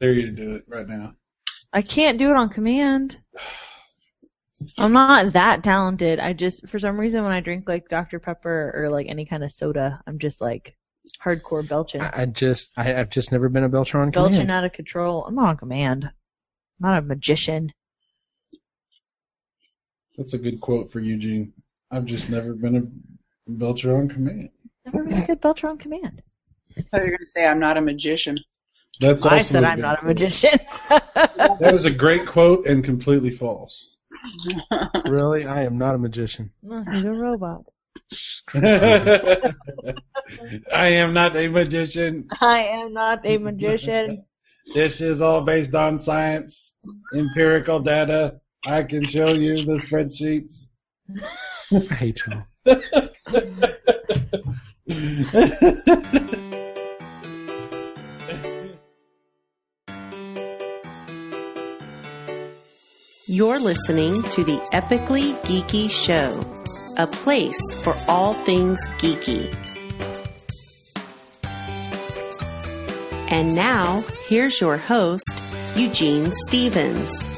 Dare you to do it right now. I can't do it on command. I'm not that talented. I just, for some reason, when I drink like Dr. Pepper or like any kind of soda, I'm just like hardcore belching. I I just, I, I've just never been a belcher on belching command. out of control. I'm not on command. I'm not a magician. That's a good quote for Eugene. I've just never been a belcher on command. Never been a good belcher on command. I thought you were going to say I'm not a magician. That's I said I'm not a magician. That is a great quote and completely false. Really? I am not a magician. No, he's a robot. I am not a magician. I am not a magician. This is all based on science, empirical data. I can show you the spreadsheets. I hate you. You're listening to the Epically Geeky Show, a place for all things geeky. And now, here's your host, Eugene Stevens.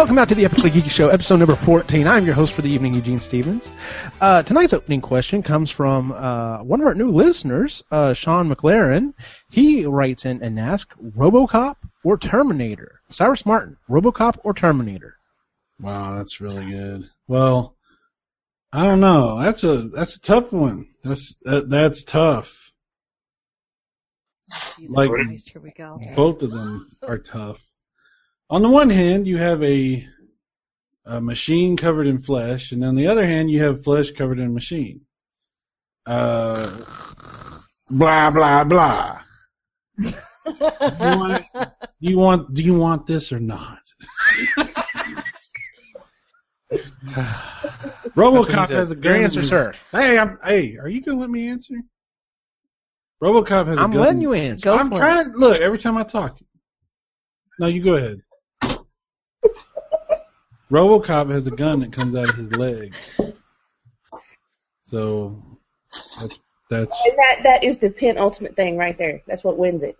Welcome out to the Epically Geeky Show, episode number 14. I'm your host for the evening, Eugene Stevens. Uh, tonight's opening question comes from uh, one of our new listeners, uh, Sean McLaren. He writes in and asks, Robocop or Terminator? Cyrus Martin, Robocop or Terminator? Wow, that's really good. Well, I don't know. That's a that's a tough one. That's that, that's tough. Jesus Like- Christ, here we go. Both of them are tough. On the one hand, you have a a machine covered in flesh, and on the other hand, you have flesh covered in machine. Uh, blah blah blah. do you want do you want do you want this or not? RoboCop has a gun. Your answer, sir. Hey, I'm, hey, are you gonna let me answer? RoboCop has a I'm gun. letting you answer. Go I'm for trying. Look, every time I talk. No, you go ahead. RoboCop has a gun that comes out of his leg. So that's that's And that that is the penultimate thing right there. That's what wins it.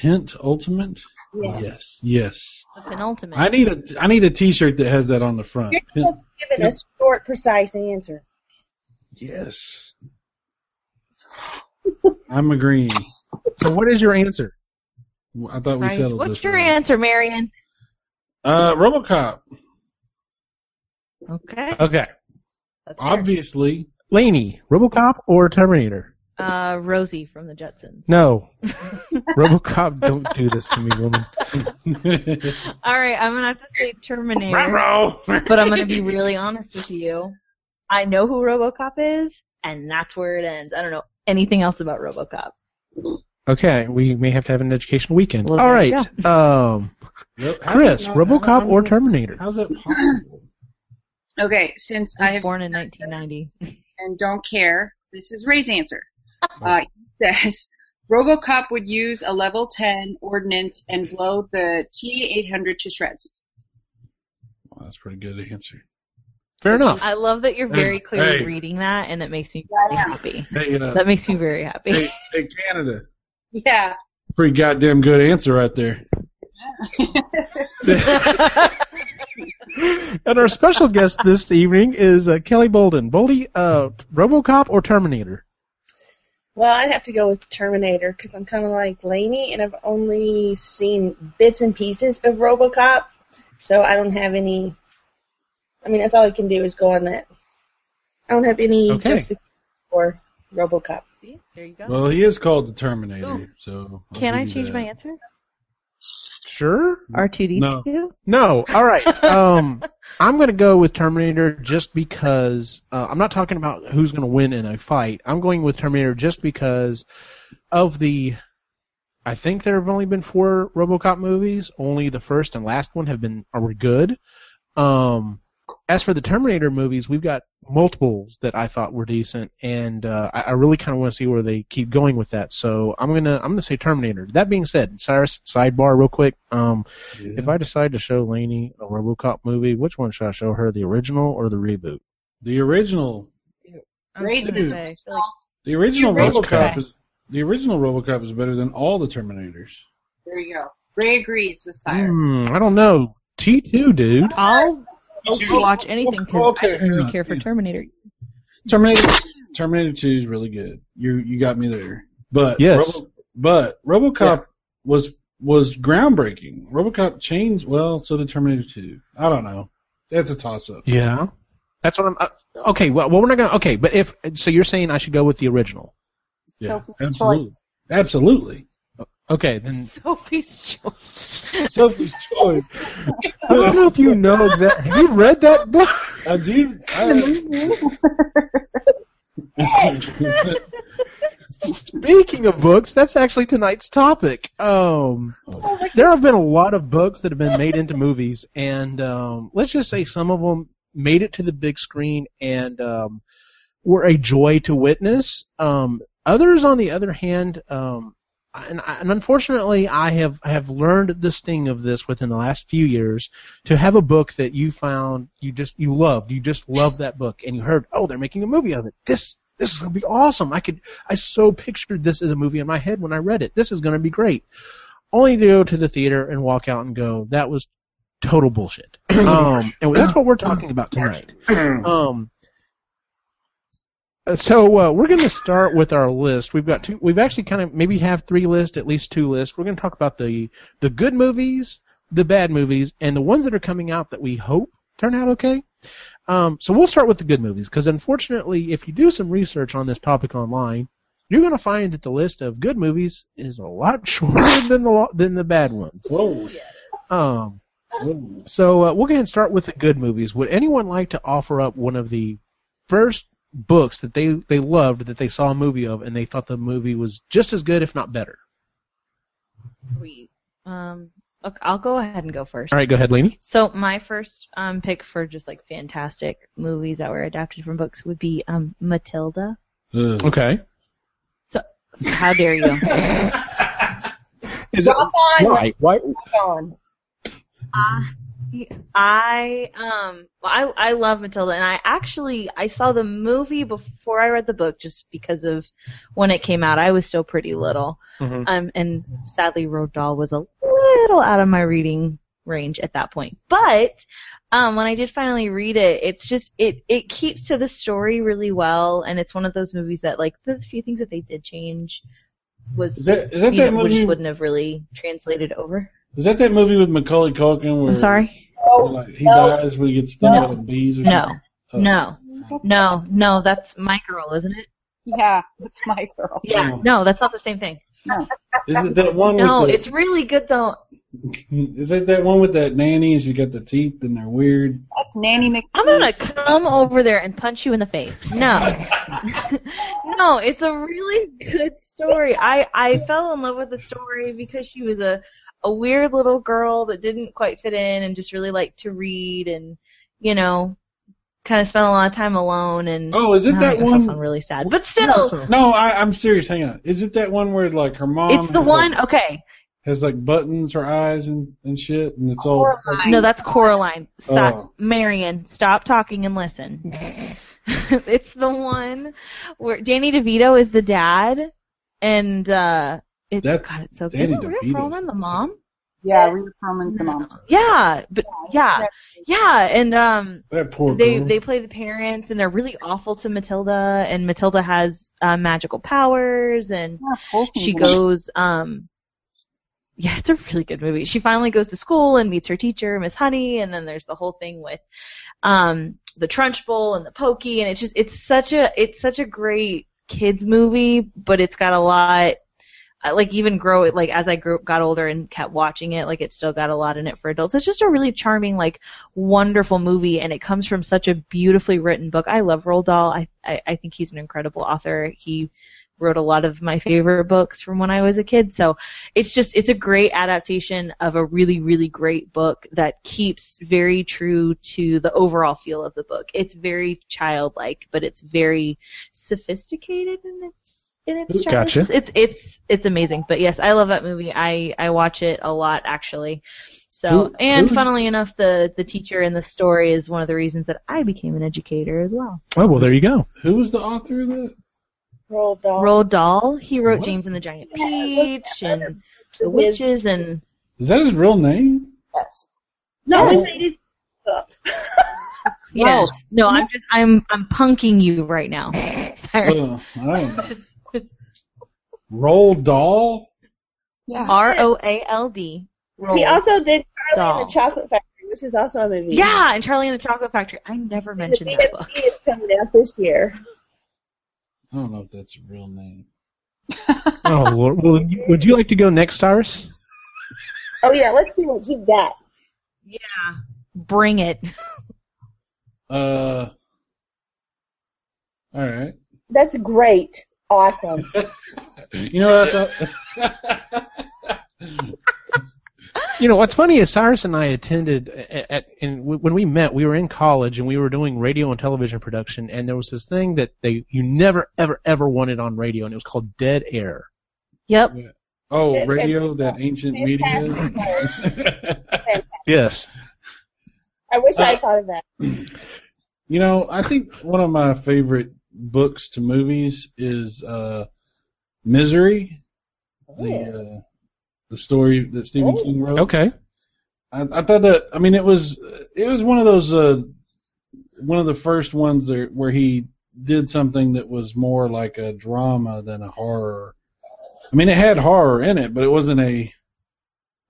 Pent Ultimate. Yeah. Yes, yes. The penultimate. I need a I need a T-shirt that has that on the front. You're Pent- just giving a short, precise answer. yes. I'm agreeing. So what is your answer? I thought we Christ, settled What's this. your already. answer, Marion? Uh, RoboCop. Okay. Okay. That's fair. Obviously. Laney, Robocop or Terminator? Uh, Rosie from the Jetsons. No. Robocop, don't do this to me, woman. All right, I'm gonna have to say Terminator, but I'm gonna be really honest with you. I know who RoboCop is, and that's where it ends. I don't know anything else about RoboCop. Okay, we may have to have an educational weekend. Well, All there you. Um, Chris, RoboCop or Terminator? How's that possible? Okay, since I I was have born in 1990. and don't care, this is Ray's answer. Uh, he says RoboCop would use a level 10 ordnance and blow the T-800 to shreds. Well, that's a pretty good answer. Fair enough. I love that you're very Hey, clearly hey. reading that, and it makes me Yeah, really happy. Hey, uh, That makes me very happy. hey, hey, Canada. Yeah. Pretty goddamn good answer right there. and our special guest this evening is uh, Kelly Bolden. Boldy, uh, RoboCop or Terminator? Well, I'd have to go with Terminator because I'm kind of like Laney, and I've only seen bits and pieces of RoboCop, so I don't have any. I mean, that's all I can do is go on that. I don't have any Okay. justification for RoboCop. See? There you go. Well, he is called the Terminator, Ooh. so. I'll Can I change that. my answer? Sure. R2D2? No. All right. Um, I'm going to go with Terminator just because uh, I'm not talking about who's going to win in a fight. I'm going with Terminator just because of the. I think there have only been four RoboCop movies. Only the first and last one have been are good. Um, as for the Terminator movies, we've got multiples that I thought were decent, and uh, I, I really kind of want to see where they keep going with that. So I'm gonna I'm gonna say Terminator. That being said, Cyrus, sidebar real quick. Um, Yeah. if I decide to show Lainey a RoboCop movie, which one should I show her, the original or the reboot? The original, I was Raisin gonna say, like the original RoboCop Okay. is the original RoboCop is better than all the Terminators. There you go. Ray agrees with Cyrus. Hmm, I don't know. T2, dude. I'll watch anything because Okay, I don't really care for Terminator. Terminator Terminator 2 is really good. You you got me there. But Yes. Robo, but RoboCop was was groundbreaking. RoboCop changed. Well, so did Terminator 2. I don't know. That's a toss up. Yeah. That's what I'm. Uh, okay, well, well, we're not gonna. Okay, but if so, you're saying I should go with the original. Yeah, Sophie's absolutely. choice. Absolutely. Okay, then Sophie's choice. Sophie's choice. I don't know if you know exactly. Have you read that book? I do. I, Speaking of books, that's actually tonight's topic. Um, there have been a lot of books that have been made into movies, and um, let's just say some of them made it to the big screen and um, were a joy to witness. Um, others, on the other hand, um, and, and unfortunately, I have have learned the sting of this within the last few years to have a book that you found you just you loved, you just loved that book, and you heard, oh, they're making a movie of it. This this is gonna be awesome. I could I so pictured this as a movie in my head when I read it. This is gonna be great. Only to go to the theater and walk out and go, that was total bullshit. um, and that's what we're talking about tonight. Um, so uh, we're going to start with our list. We've got two. We've actually kind of maybe have three lists, at least two lists. We're going to talk about the the good movies, the bad movies, and the ones that are coming out that we hope turn out okay. Um, so we'll start with the good movies because unfortunately, if you do some research on this topic online, you're going to find that the list of good movies is a lot shorter than the than the bad ones. whoa. Um, so uh, we'll go ahead and start with the good movies. Would anyone like to offer up one of the first books that they they loved that they saw a movie of and they thought the movie was just as good if not better? We, um, okay, I'll go ahead and go first. All right, go ahead, Lainey. So my first um, pick for just like fantastic movies that were adapted from books would be um, Matilda. Ugh. Okay. So how dare you? Is Rock on, why? Why? rock on. I um well, I I love Matilda and I actually I saw the movie before I read the book just because of when it came out. I was still pretty little. Mhm. Um and sadly Roald Dahl was a little out of my reading range at that point. But um when I did finally read it, it's just it it keeps to the story really well and it's one of those movies that like the few things that they did change was Is that is that that know, movie? just wouldn't have really translated over. Is that that movie with Macaulay Culkin where I'm sorry. Oh, where, like, he dies when he gets stung No. by the bees or No. something? Oh. No. No, no, that's my girl, isn't it? Yeah, that's my girl. Yeah, Oh. no, that's not the same thing. Is it that one No, the, it's really good though. Is it that one with that nanny and she got the teeth and they're weird? That's Nanny Mc. I'm gonna come over there and punch you in the face. No, no, it's a really good story. I I fell in love with the story because she was a a weird little girl that didn't quite fit in and just really liked to read and you know kind of spent a lot of time alone and. Oh, is it Now that I I one? sound really sad, but still, No, I, I'm serious. Hang on. Is it that one where like her mom it's the one. like, Okay, has like buttons her eyes and, and shit and it's all Coraline. No, that's Coraline. Stop. Oh. Marion, stop talking and listen. it's the one where Danny DeVito is the dad, and uh, it's That- God, it's so good. Danny Isn't Rhea DeVito's- Perlman the mom? Yeah, Rhea Perlman's the mom. Yeah, but yeah, yeah, and um, that poor they girl. they play the parents, and they're really awful to Matilda, and Matilda has uh, magical powers, and Yeah, she goes um yeah it's a really good movie she finally goes to school and meets her teacher miss honey and then there's the whole thing with um the Trunchbull and the pokey and it's just it's such a it's such a great kids movie but it's got a lot I, like even grow it like as I grew got older and kept watching it like it still got a lot in it for adults it's just a really charming like wonderful movie and it comes from such a beautifully written book I love Roald Dahl I I, I think he's an incredible author he wrote a lot of my favorite books from when I was a kid. So it's just it's a great adaptation of a really really great book that keeps very true to the overall feel of the book. It's very childlike, but it's very sophisticated in its in its Gotcha. It's it's it's amazing. But yes, I love that movie. I I watch it a lot actually. So Who- and who's- funnily enough, the the teacher in the story is one of the reasons that I became an educator as well. Oh well, there you go. Who was the author of that? Roald Dahl. Roald Dahl. He wrote What? James and the Giant Yeah, Peach and The Witches and Is that his real name? Yes. No, oh. Yes. it's it is up. yeah. No, I'm just I'm I'm punking you right now. Cyrus. Oh, I don't know. Roald Dahl? Yeah. R O A L D. He also did Charlie Dahl. and the Chocolate Factory, which is also a movie. Yeah, and Charlie and the Chocolate Factory. I never And the mentioned that book. Is coming out this year. I don't know if that's a real name. Oh Lord. Well, would you like to go next, Cyrus? Oh yeah, let's see what you've got. Yeah. Bring it. Uh. All right. That's great. Awesome. You know what You know what's funny is Cyrus and I attended at, at and w- when we met, we were in college and we were doing radio and television production, and there was this thing that they you never ever ever wanted on radio, and it was called dead air. Yep. oh, radio, that ancient media. Yes. I wish I Uh, had thought of that. you know, I think one of my favorite books to movies is uh, Misery, the uh, the story that Stephen Oh. King wrote. Okay. I, I thought that. I mean, it was it was one of those uh, one of the first ones there where he did something that was more like a drama than a horror. I mean, it had horror in it, but it wasn't a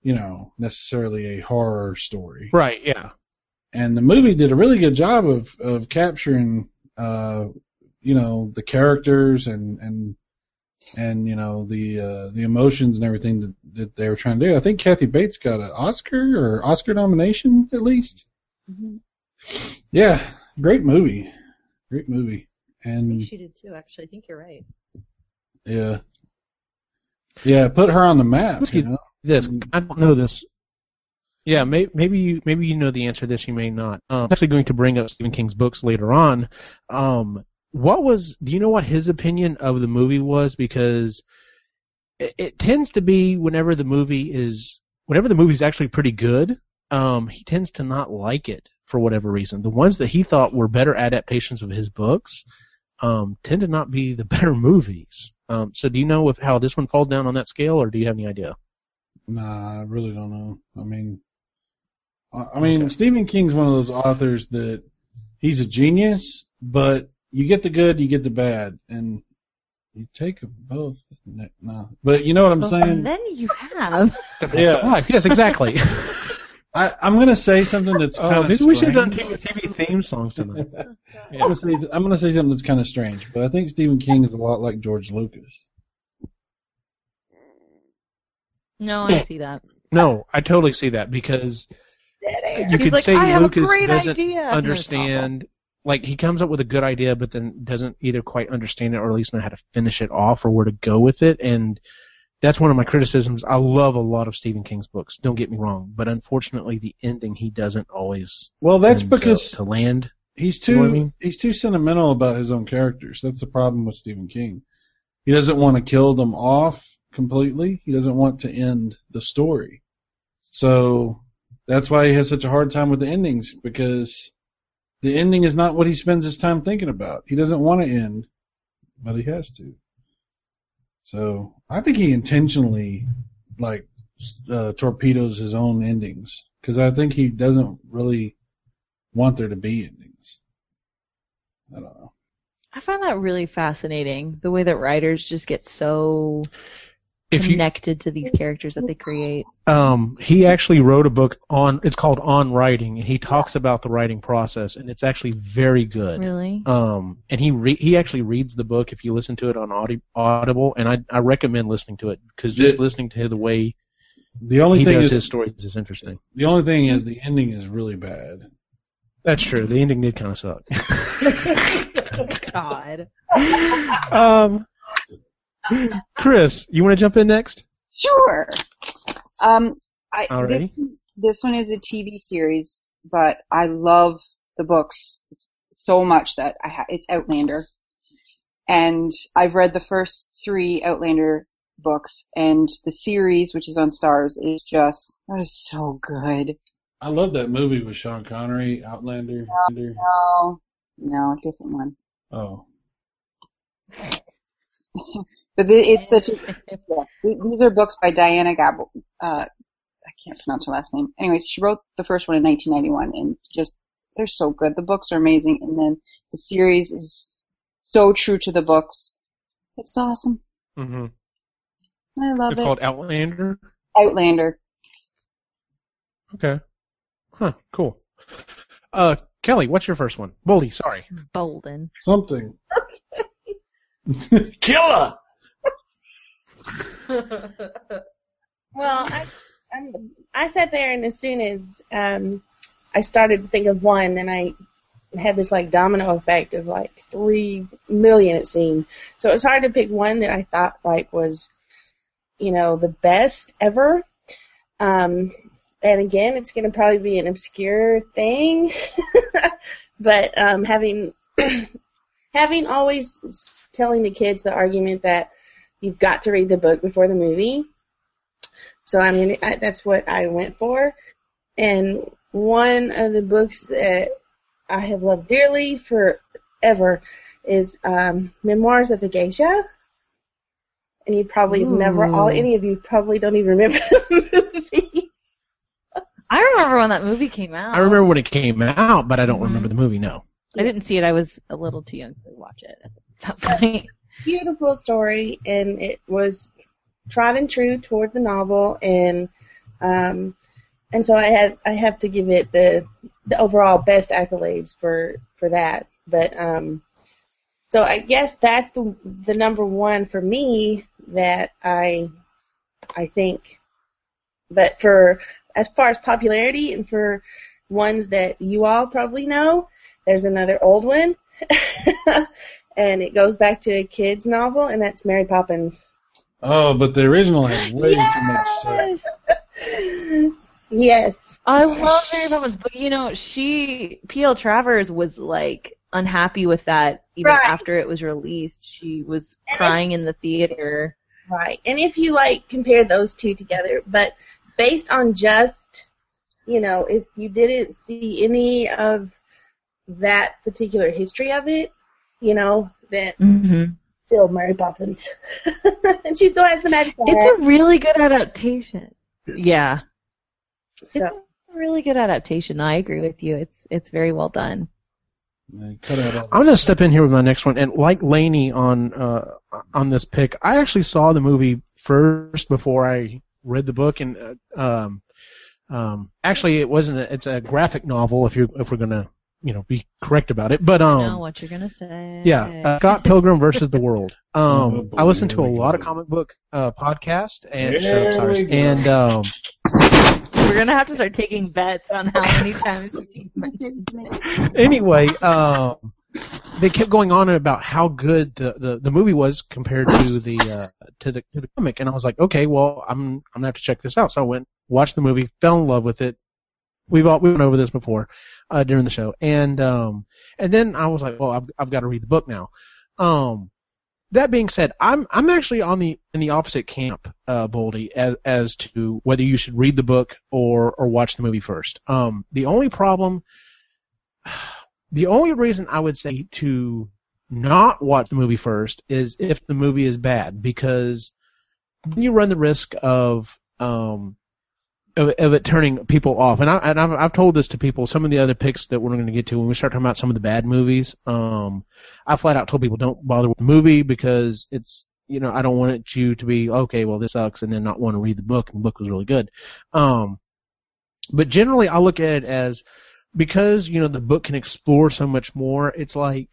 you know necessarily a horror story. Right. Yeah. And the movie did a really good job of of capturing uh, you know the characters and and and you know the uh, the emotions and everything that, that they were trying to do. I think Kathy Bates got an Oscar or Oscar nomination at least. Yeah, great movie, great movie, and she did too, actually. I think you're right. yeah, yeah, put her on the map. You know? This I don't know this. Yeah, may, maybe you maybe you know the answer to this. You may not. Um, I'm actually going to bring up Stephen King's books later on. Um, what was? Do you know what his opinion of the movie was? Because it, it tends to be whenever the movie is whenever the movie's actually pretty good, um, he tends to not like it for whatever reason. The ones that he thought were better adaptations of his books um, tend to not be the better movies. Um, so do you know if how this one falls down on that scale, or do you have any idea? Nah, I really don't know. I mean, I I mean, Okay. Stephen King's one of those authors that he's a genius, but you get the good, you get the bad, and you take 'em both. No, but you know what I'm Well, saying? and then you have. Yeah. Yes, exactly. I, I'm gonna say something that's kind Oh, of maybe we should have done strange. TV, TV theme songs tonight. I'm gonna, say, I'm gonna say something that's kind of strange, but I think Stephen King is a lot like George Lucas. No, I see that. No, I totally see that because you He's could like, say Lucas doesn't idea. And it's understand. Like he comes up with a good idea, but then doesn't either quite understand it or at least know how to finish it off or where to go with it. And that's one of my criticisms. I love a lot of Stephen King's books. Don't get me wrong, but unfortunately, the ending he doesn't always. Well, that's to- uh, because to land. he's You too know I mean? he's too sentimental about his own characters. That's the problem with Stephen King. He doesn't want to kill them off completely. He doesn't want to end the story. So that's why he has such a hard time with the endings because the ending is not what he spends his time thinking about. He doesn't want to end, but he has to. So I think he intentionally like uh, torpedoes his own endings because I think he doesn't really want there to be endings. I don't know. I find that really fascinating. The way that writers just get so If you connected to these characters that they create. um, he actually wrote a book on. It's called On Writing, and he talks about the writing process, and it's actually very good. Really? Um, and he re- he actually reads the book if you listen to it on Audi- Audible, and I I recommend listening to it because just Yeah. listening to the way The only he thing does is his stories is interesting. the only thing is the ending is really bad. That's true. The ending did kind of suck. God. um, Chris, you want to jump in next? Sure. Um, I, Alrighty. This, this one is a TV series, but I love the books so much that I ha- it's Outlander, and I've read the first three Outlander books, and the series, which is on Starz, is just that is so good. I love that movie with Sean Connery, Outlander. No, no, a different one. Oh, But it's such a, yeah, these are books by Diana Gabel, uh, I can't pronounce her last name. Anyways, she wrote the first one in 1991 and just, they're so good. The books are amazing and then the series is so true to the books. It's awesome. Mm-hmm. I love It's it. called Outlander. Outlander. Okay. Huh. Cool. Uh, Kelly, what's your first one? Boldy, sorry. Bolden. Something. Killer! Well, I, I'm, I sat there, and as soon as um, I started to think of one, then I had this like domino effect of like three million it seemed. So it was hard to pick one that I thought like was, you know, the best ever. Um, and again, it's going to probably be an obscure thing, but um, having having always telling the kids the argument that you've got to read the book before the movie. So I mean, I, that's what I went for. And one of the books that I have loved dearly forever is um, Memoirs of the Geisha. And you probably have never, all any of you probably don't even remember the movie. I remember when that movie came out. I remember when it came out, but I don't Mhm. remember the movie. No. I didn't see it. I was a little too young to watch it at that point. Beautiful story, and it was tried and true toward the novel, and um, and so I had I have to give it the the overall best accolades for for that. But um, so I guess that's the the number one for me that I I think. But for as far as popularity and for ones that you all probably know, there's another old one. and it goes back to a kid's novel, and that's Mary Poppins. Oh, but the original had way too much sex. Yes. I love Mary Poppins, but you know, she P.L. Travers was like unhappy with that even Right. after it was released. She was And crying in the theater. Right. And if you like compare those two together, but based on just, you know, if you didn't see any of that particular history of it, you know, then Mm-hmm. still Mary Poppins. and she still has the magic bag. It's a really good adaptation. Yeah, so, it's a really good adaptation. I agree with you. It's it's very well done. They cut out all I'm gonna step in here with my next one, and like Laney on uh, on this pick, I actually saw the movie first before I read the book, and uh, um, um, actually it wasn't. A, it's a graphic novel. If you if we're gonna you know be correct about it, but um, I know what you're gonna say. Yeah, uh, Scott Pilgrim versus the World. Oh, Um, boy, I listen to a lot of comic book uh, podcast and Here shut up, Cyrus. and um, We're gonna have to start taking bets on how many times he mentions it. anyway, um, they kept going on about how good the, the, the movie was compared to the uh, to the to the comic, and I was like, okay, well, I'm I'm gonna have to check this out. So I went, watched the movie, fell in love with it. We've all we went over this before uh, during the show, and um, and then I was like, well, I've I've got to read the book now. Um, that being said, I'm I'm actually on the in the opposite camp, uh, Boldy, as as to whether you should read the book or or watch the movie first. Um, the only problem, the only reason I would say to not watch the movie first is if the movie is bad, because you run the risk of um of, of it turning people off. And I and I've, I've told this to people. Some of the other picks that we're going to get to when we start talking about some of the bad movies, um, I flat out told people don't bother with the movie because it's you know I don't want you to be okay. Well, this sucks, and then not want to read the book. And the book was really good. Um, but generally, I look at it as because you know the book can explore so much more. It's like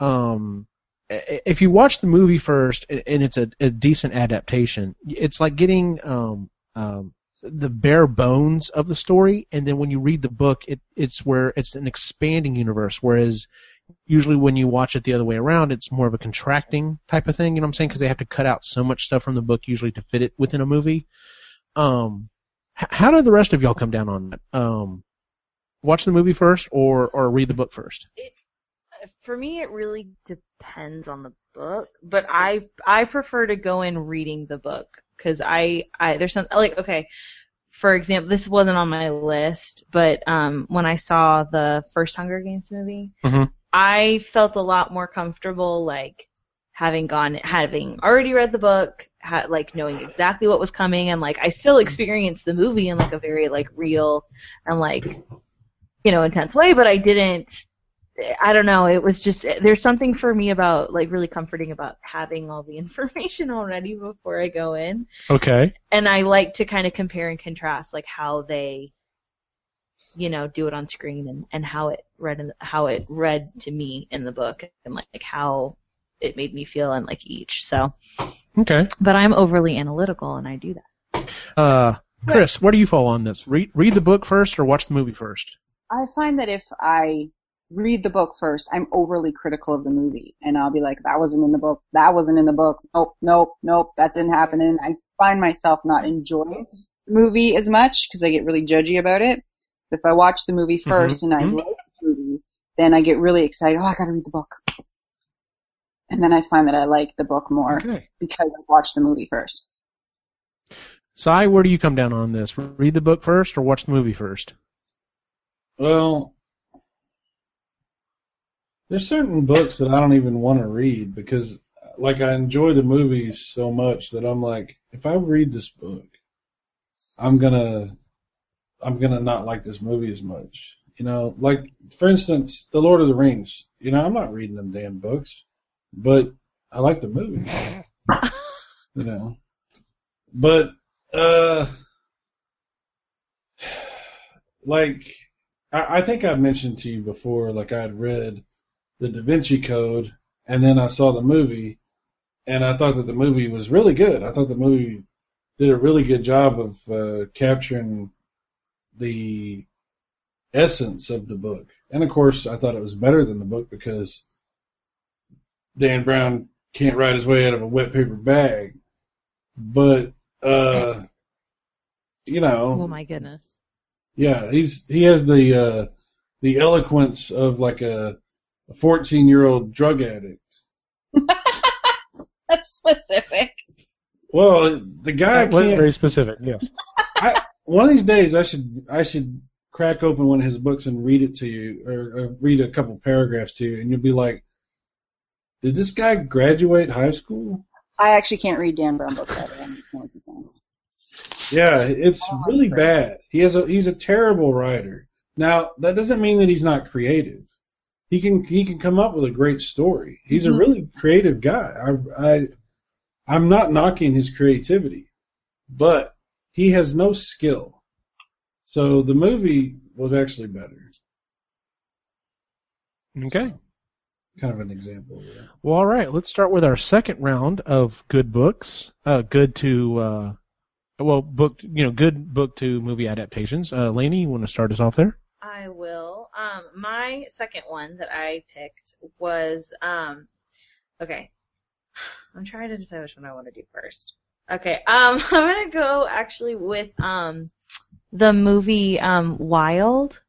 um if you watch the movie first and it's a, a decent adaptation, it's like getting um um the bare bones of the story, and then when you read the book, it it's where it's an expanding universe. Whereas usually when you watch it the other way around, it's more of a contracting type of thing. You know what I'm saying? Because they have to cut out so much stuff from the book usually to fit it within a movie. Um, h- how did the rest of y'all come down on that? Um, watch the movie first or or read the book first? It, For me, it really depends on the book, but I I prefer to go in reading the book because I I there's some like okay, for example, this wasn't on my list, but um when I saw the first Hunger Games movie, Mhm. I felt a lot more comfortable like having gone, having already read the book, ha- like knowing exactly what was coming, and like I still experienced the movie in like a very like real and like you know intense way, but I didn't. I don't know. It was just there's something for me about like really comforting about having all the information already before I go in, Okay. and I like to kind of compare and contrast like how they, you know, do it on screen and and how it read in, how it read to me in the book and like, like how it made me feel in like each. So, Okay. but I'm overly analytical and I do that. Uh, Chris, where do you fall on this? Read read the book first or watch the movie first? I find that if I read the book first, I'm overly critical of the movie, and I'll be like, "That wasn't in the book. That wasn't in the book. Nope, nope, nope. That didn't happen." And I find myself not enjoying the movie as much because I get really judgy about it. But if I watch the movie 1st and I mhm. like the movie, then I get really excited. Oh, I gotta read the book. And then I find that I like the book more Okay. because I watched the movie first. Cy, where do you come down on this? Read the book first or watch the movie first? Well, there's certain books that I don't even want to read because, like, I enjoy the movies so much that I'm like, if I read this book, I'm gonna, I'm gonna not like this movie as much. You know, like for instance, The Lord of the Rings. You know, I'm not reading them damn books, but I like the movie. you know, but uh, like I, I think I've mentioned to you before, like I had read the Da Vinci Code, and then I saw the movie, and I thought that the movie was really good. I thought the movie did a really good job of uh, capturing the essence of the book. And of course, I thought it was better than the book because Dan Brown can't write his way out of a wet paper bag. But uh you know, Oh my goodness. yeah, he's he has the uh the eloquence of like a a 14 year old drug addict. That's specific. Well, the guy That was can't. very specific. Yes. I, One of these days, I should I should crack open one of his books and read it to you, or, or read a couple paragraphs to you, and you'll be like, "Did this guy graduate high school?" I actually can't read Dan Brown books either. I'm just gonna. Yeah, it's oh, really bad. He has a he's a terrible writer. Now that doesn't mean that he's not creative. He can he can come up with a great story. He's a really creative guy. I I I'm not knocking his creativity, but he has no skill. So the movie was actually better. Okay. Kind of an example of. Well, all right. Let's start with our second round of good books. Uh, good to, uh, well, book, you know, good book to movie adaptations. Uh, Lainey, you want to start us off there? I will. Um, my second one that I picked was um, okay. I'm trying to decide which one I want to do first. Okay, um, I'm gonna go actually with um, the movie um, Wild,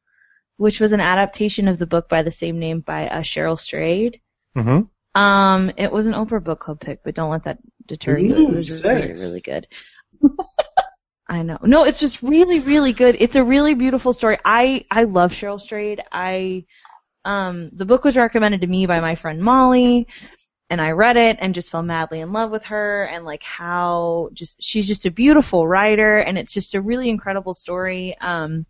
which was an adaptation of the book by the same name by uh, Cheryl Strayed. Mm-hmm. Um, it was an Oprah book club pick, but don't let that deter you. It was really, really good. I know. No, it's just really, really good. It's a really beautiful story. I I love Cheryl Strayed. I um the book was recommended to me by my friend Molly, and I read it and just fell madly in love with her and like how just she's just a beautiful writer and it's just a really incredible story. Um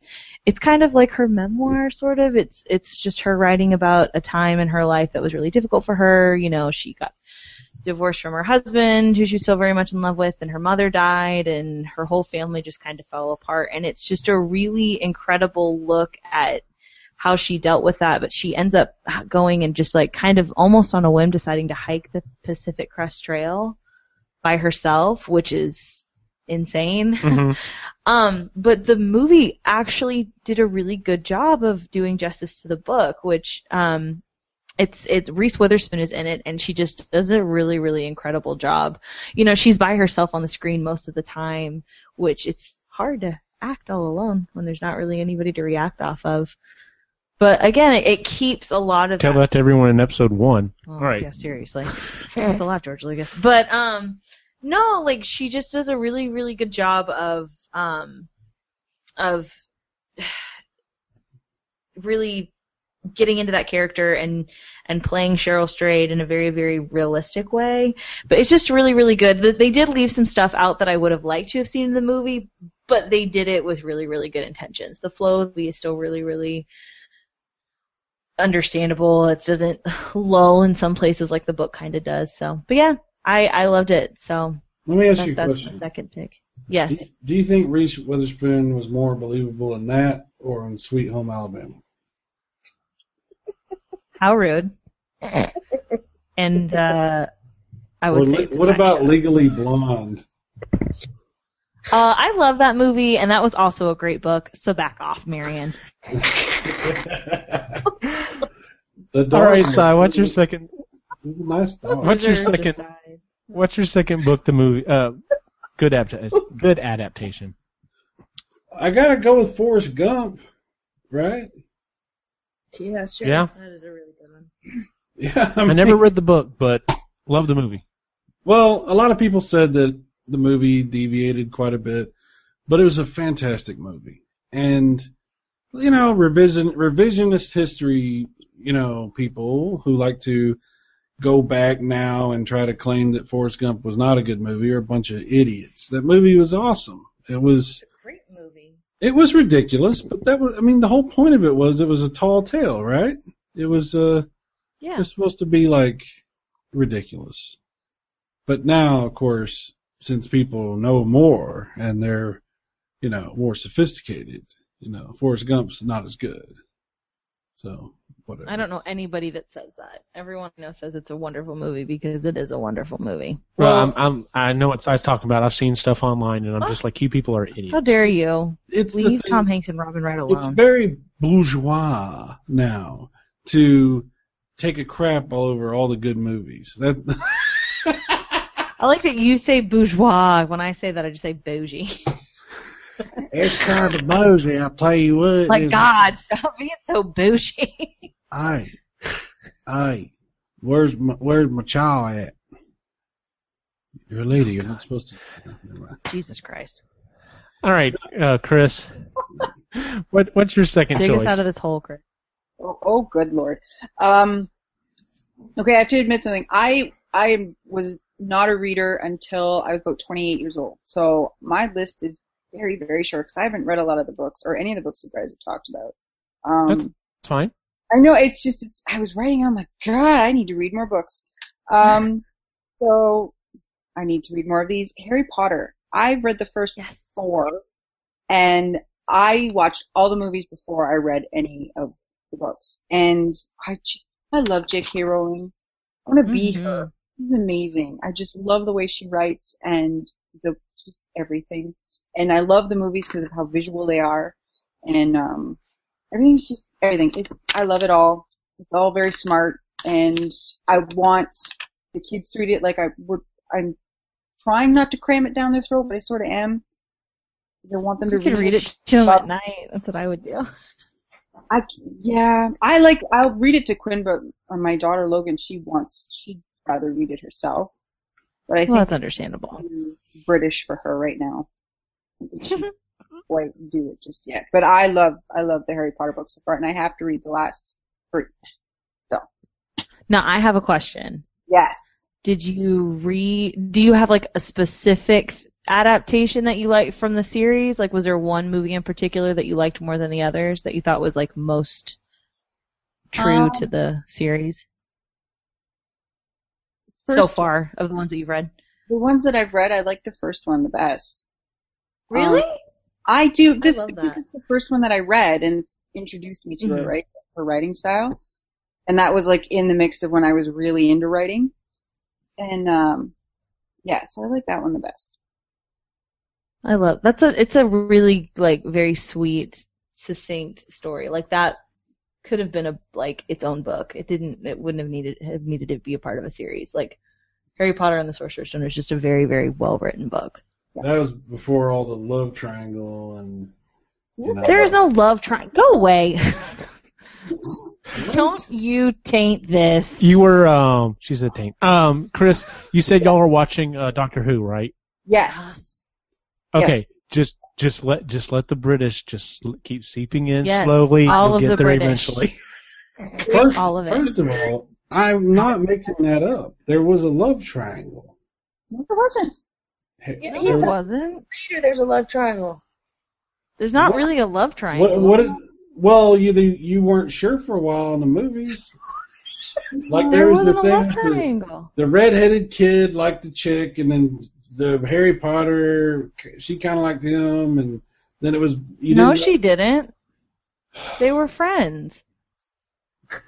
it's kind of like her memoir sort of. It's it's just her writing about a time in her life that was really difficult for her. You know, she got divorced from her husband, who she was so very much in love with, and her mother died, and her whole family just kind of fell apart. And it's just a really incredible look at how she dealt with that. But she ends up going and just like kind of almost on a whim deciding to hike the Pacific Crest Trail by herself, which is insane. Mm-hmm. Um, but the movie actually did a really good job of doing justice to the book, which um, it's it Reese Witherspoon is in it, and she just does a really really incredible job. You know, she's by herself on the screen most of the time, which it's hard to act all alone when there's not really anybody to react off of. But again, it, it keeps a lot of Tell that to everyone in episode one. well, All right. Yeah, seriously. That's a lot, George Lucas. But um no, like she just does a really, really good job of um of really getting into that character and and playing Cheryl Strayed in a very very realistic way. But it's just really really good. They did leave some stuff out that I would have liked to have seen in the movie, but they did it with really really good intentions. The flow of the movie is still really really understandable. It doesn't lull in some places like the book kind of does. So, but yeah, I I loved it. So Let me ask that, you a that's question. the second pick. Do Yes. you, do you think Reese Witherspoon was more believable in that or in Sweet Home Alabama? How rude. and uh, I would Or say. it's what about show. Legally Blonde? Uh, I love that movie, and that was also a great book. So back off, Marion. All right, was- Si, what's your second? It was a nice. What's your second- What's your second book? The movie. Uh, good adaptation. Good adaptation. I gotta go with Forrest Gump, right? Yeah, sure. Yeah. That is a really good one. Yeah. I never read the book, but love the movie. Well, a lot of people said that the movie deviated quite a bit, but it was a fantastic movie. And you know, revision revisionist history, you know, people who like to go back now and try to claim that Forrest Gump was not a good movie are a bunch of idiots. That movie was awesome. It was a Great movie. It was ridiculous, but that was I mean the whole point of it was it was a tall tale, right? It was uh Yeah. it's supposed to be like ridiculous. But now, of course, since people know more and they're, you know, more sophisticated, you know, Forrest Gump's not as good. So, whatever. I don't know anybody that says that. Everyone I know says it's a wonderful movie because it is a wonderful movie. Well, Well- I'm, I'm, I know what Si's talking about. I've seen stuff online, and I'm just oh. like, you people are idiots. How dare you? It's Leave Tom Hanks and Robin Wright alone. It's very bourgeois now to take a crap all over all the good movies. That I like that you say bourgeois. When I say that, I just say bougie. it's kind of bougie. I tell you what. like it's- God, stop being so bougie. Hey, hey, where's my, where's my child at? You're a lady. You're not supposed to. Jesus Christ. All right, uh, Chris. what, what's your second Dig choice? us out of this hole, Chris. Oh, oh good lord. Um, okay, I have to admit something. I I was not a reader until I was about 28 years old. So my list is very very short because I haven't read a lot of the books or any of the books you guys have talked about. Um, That's- It's fine. I know it's just it's I was writing. I'm like God, I need to read more books. Um, so I need to read more of these. Harry Potter. I've read the first Yes. four, and I watched all the movies before I read any of the books. And I, j- I love J.K. Rowling. I want to be Mhm. her. She's amazing. I just love the way she writes and the just everything. And I love the movies because of how visual they are, and um, everything's just everything. It's, I love it all. It's all very smart, and I want the kids to read it like I would. I'm trying not to cram it down their throat, but I sort of am. Because I want them You to could read it to him at night. That's what I would do. I yeah, I like I'll read it to Quinn, but my daughter Logan, she wants she'd rather read it herself. But I Well, think that's understandable. British for her right now. I think she can't quite do it just yet. But I love I love the Harry Potter books so far, and I have to read the last three. So. Now, I have a question. Yes. Did you read? Do you have like a specific adaptation that you liked from the series? Like, was there one movie in particular that you liked more than the others that you thought was like most true Um, to the series so far of the ones that you've read? The ones that I've read, I like the first one the best. Really? I do. This love because that. it's the first one that I read and it's introduced me to her, Mhm. right? Her writing style. And that was like in the mix of when I was really into writing. And um yeah, so I like that one the best. I love that's a it's a really like very sweet, succinct story. Like that could have been a like its own book. It didn't it wouldn't have needed have needed to be a part of a series. Like Harry Potter and the Sorcerer's Stone is just a very, very well written book. That was before all the love triangle and. You know, There is no love triangle. go away. Don't you taint this. You were, um, she said taint. Um, Chris, you said y'all were watching uh, Doctor Who, right? Yes. Okay, just just let just let the British just keep seeping in Yes, slowly. all You'll of get the there British. eventually. First, All of it. first of all, I'm not making that up. There was a love triangle. No, there wasn't. Hey, Yeah, there he's There not- was- wasn't. Later, there's a love triangle. There's not What? really a love triangle. what, what is? Well, you you weren't sure for a while in the movies. Like there there was the wasn't a thing love with the, triangle. the redheaded kid liked the chick, and then the Harry Potter she kind of liked him, and then it was you No, didn't she didn't. They were friends.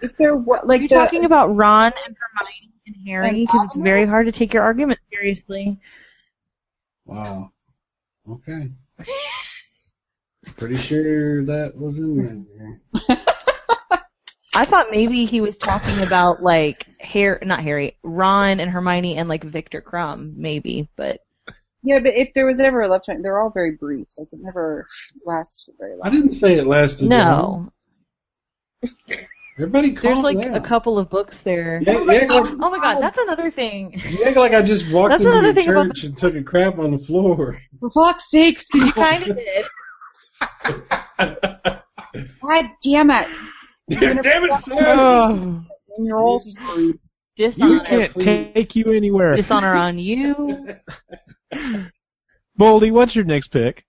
If there was like You're the, talking about Ron and Hermione and Harry because it's very hard to take your argument seriously. Wow. Okay. Pretty sure that was in there. I thought maybe he was talking about like Harry, not Harry, Ron and Hermione and like Viktor Krum, maybe, but yeah, but if there was ever a love triangle, they're all very brief. Like it never lasts very long. I didn't say it lasted. long. no. Everybody calm There's like down. a couple of books there. Yeah, you, like, Oh my god, that's another thing. you act like I just walked That's into another your thing church and took a crap on the floor. For fuck's sakes, because You kind of did. God damn it! Damn it, son! And you're all screwed. you can't take you anywhere. Dishonor on you. Boldy, what's your next pick?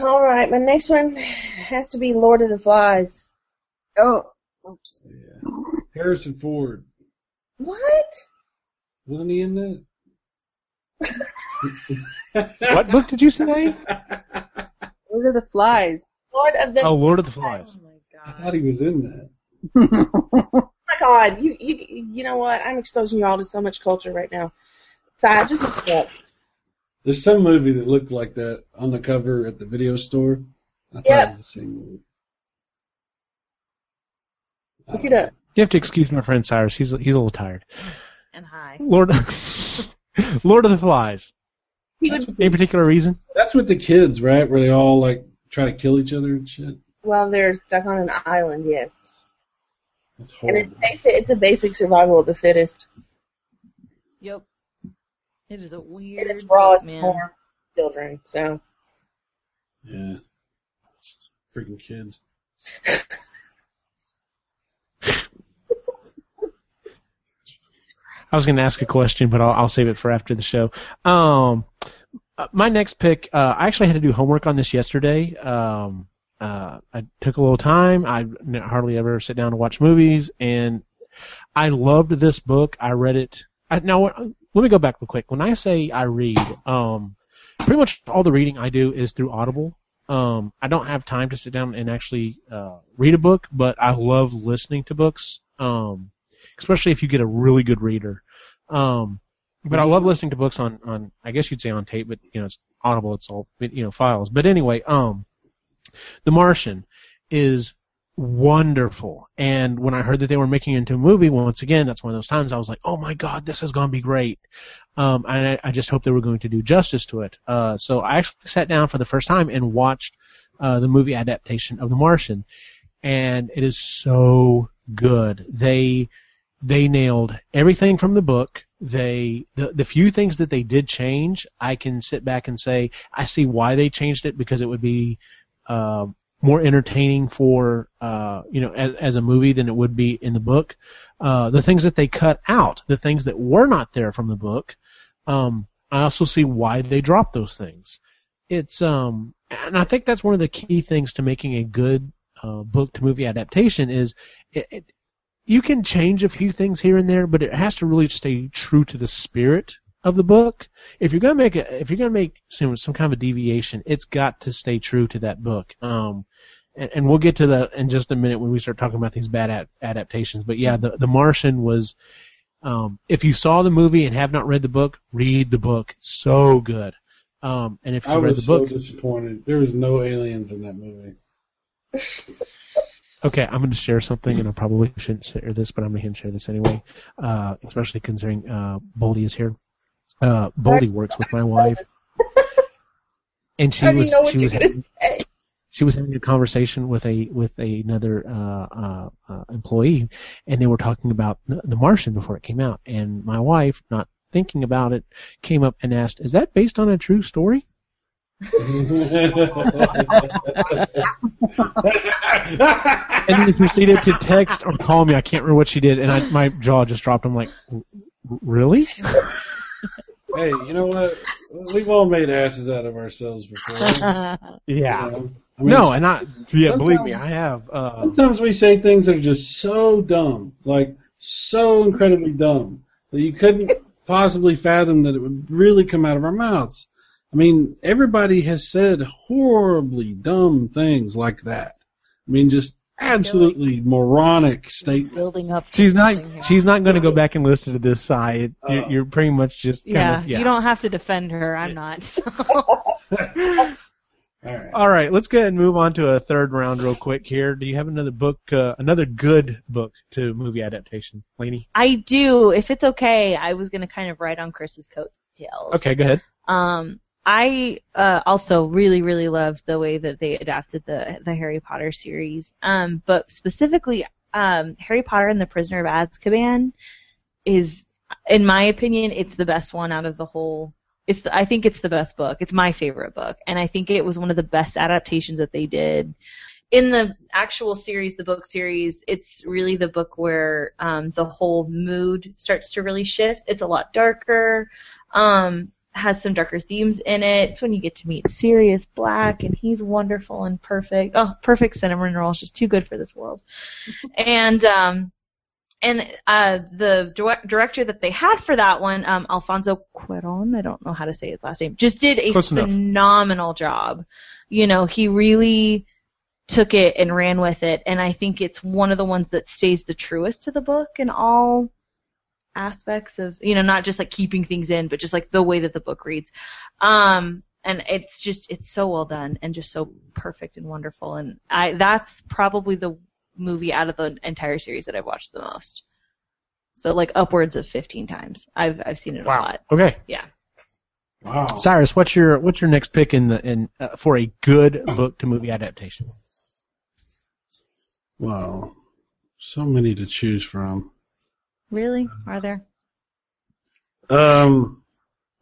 All right, my next one has to be Lord of the Flies. Oh, oops. Yeah. Harrison Ford. What? Wasn't he in that? What book did you say? Lord of the flies? Lord of the Oh, Lord of the Flies. Oh my god! I thought he was in that. Oh my god, you you you know what? I'm exposing you all to so much culture right now. So I just looked it up. There's some movie that looked like that on the cover at the video store. I thought Yep. it was the same movie. I Look it up. You have to excuse my friend Cyrus. He's he's a little tired. And hi. Lord, Lord of the Flies. He That's Any particular reason? That's with the kids, right? Where they all like try to kill each other and shit. well, they're stuck on an island, yes, That's and it's horrible. basic, it's a basic survival of the fittest, Yep. It is a weird and it's raw book, as man. children. So Yeah. Freaking kids. I was going to ask a question, but I'll, I'll save it for after the show. Um, uh, my next pick, uh, I actually had to do homework on this yesterday. Um, uh, I took a little time. I hardly ever sit down to watch movies, and I loved this book. I read it. I, now, let me go back real quick. When I say I read, um, pretty much all the reading I do is through Audible. Um, I don't have time to sit down and actually uh, read a book, but I love listening to books. Um, especially if you get a really good reader. Um, but I love listening to books on, on, I guess you'd say on tape, but you know, it's audible, it's all, you know, files. But anyway, um, The Martian is wonderful. And when I heard that they were making it into a movie, once again, that's one of those times I was like, oh my god, this is going to be great. Um, and I, I just hope they were going to do justice to it. Uh, so I actually sat down for the first time and watched, uh, the movie adaptation of The Martian. And it is so good. They, they nailed everything from the book. They the the few things that they did change, I can sit back and say I see why they changed it because it would be uh, more entertaining for uh, you know as, as a movie than it would be in the book. Uh, the things that they cut out, the things that were not there from the book, um, I also see why they dropped those things. It's um, and I think that's one of the key things to making a good uh, book to movie adaptation is it, it you can change a few things here and there, but it has to really stay true to the spirit of the book. If you're gonna make a, if you're gonna make some, some kind of a deviation, it's got to stay true to that book. Um, and, and we'll get to that in just a minute when we start talking about these bad ad- adaptations. But yeah, the the Martian was. Um, if you saw the movie and have not read the book, read the book. So good. Um, and if I you read was the so book, disappointed. There was no aliens in that movie. Okay, I'm going to share something, and I probably shouldn't share this, but I'm going to share this anyway, uh, especially considering uh, Boldy is here. Uh, Boldy works with my wife, and she was know what she was having, say. she was having a conversation with a with another uh, uh, uh, employee, and they were talking about the, the Martian before it came out, and my wife, not thinking about it, came up and asked, "Is that based on a true story?" And then he proceeded to text or call me. I can't remember what she did, and I, my jaw just dropped. I'm like, "R- really? hey, you know what? We've all made asses out of ourselves before. Yeah. you know? I mean, no, and I yeah, believe me, I have. Uh, Sometimes we say things that are just so dumb, like so incredibly dumb, that you couldn't possibly fathom that it would really come out of our mouths. I mean, everybody has said horribly dumb things like that. I mean, just absolutely moronic statements. Building up. she's not. She's not going to go back and listen to this side. You're, Oh. you're pretty much just kind Yeah, of yeah. you don't have to defend her. I'm not. So. All right. All right, let's go ahead and move on to a third round real quick here. Do you have another book, uh, another good book to movie adaptation, Lainey? I do. If it's okay, I was gonna kind of ride on Chris's coattails. Okay, go ahead. Um, I uh, also really, really love the way that they adapted the the Harry Potter series. Um, but specifically, um, Harry Potter and the Prisoner of Azkaban is, in my opinion, it's the best one out of the whole. It's the, I think it's the best book. It's my favorite book, and I think it was one of the best adaptations that they did. In the actual series, the book series, it's really the book where um, the whole mood starts to really shift. It's a lot darker. Um, has some darker themes in it. It's when you get to meet Sirius Black, and he's wonderful and perfect. Oh, perfect cinnamon roll. It's just too good for this world. and um, and uh, the direct- director that they had for that one, um, Alfonso Cuarón, I don't know how to say his last name, just did a Close enough. phenomenal job. You know, he really took it and ran with it, and I think it's one of the ones that stays the truest to the book in all aspects of you know not just like keeping things in but just like the way that the book reads um and it's just it's so well done and just so perfect and wonderful and i that's probably the movie out of the entire series that i've watched the most so like upwards of 15 times i've i've seen it a lot Okay, Yeah. Wow. Cyrus, what's your what's your next pick in the in uh, for a good book to movie adaptation? Wow. So many to choose from. Really are there Um,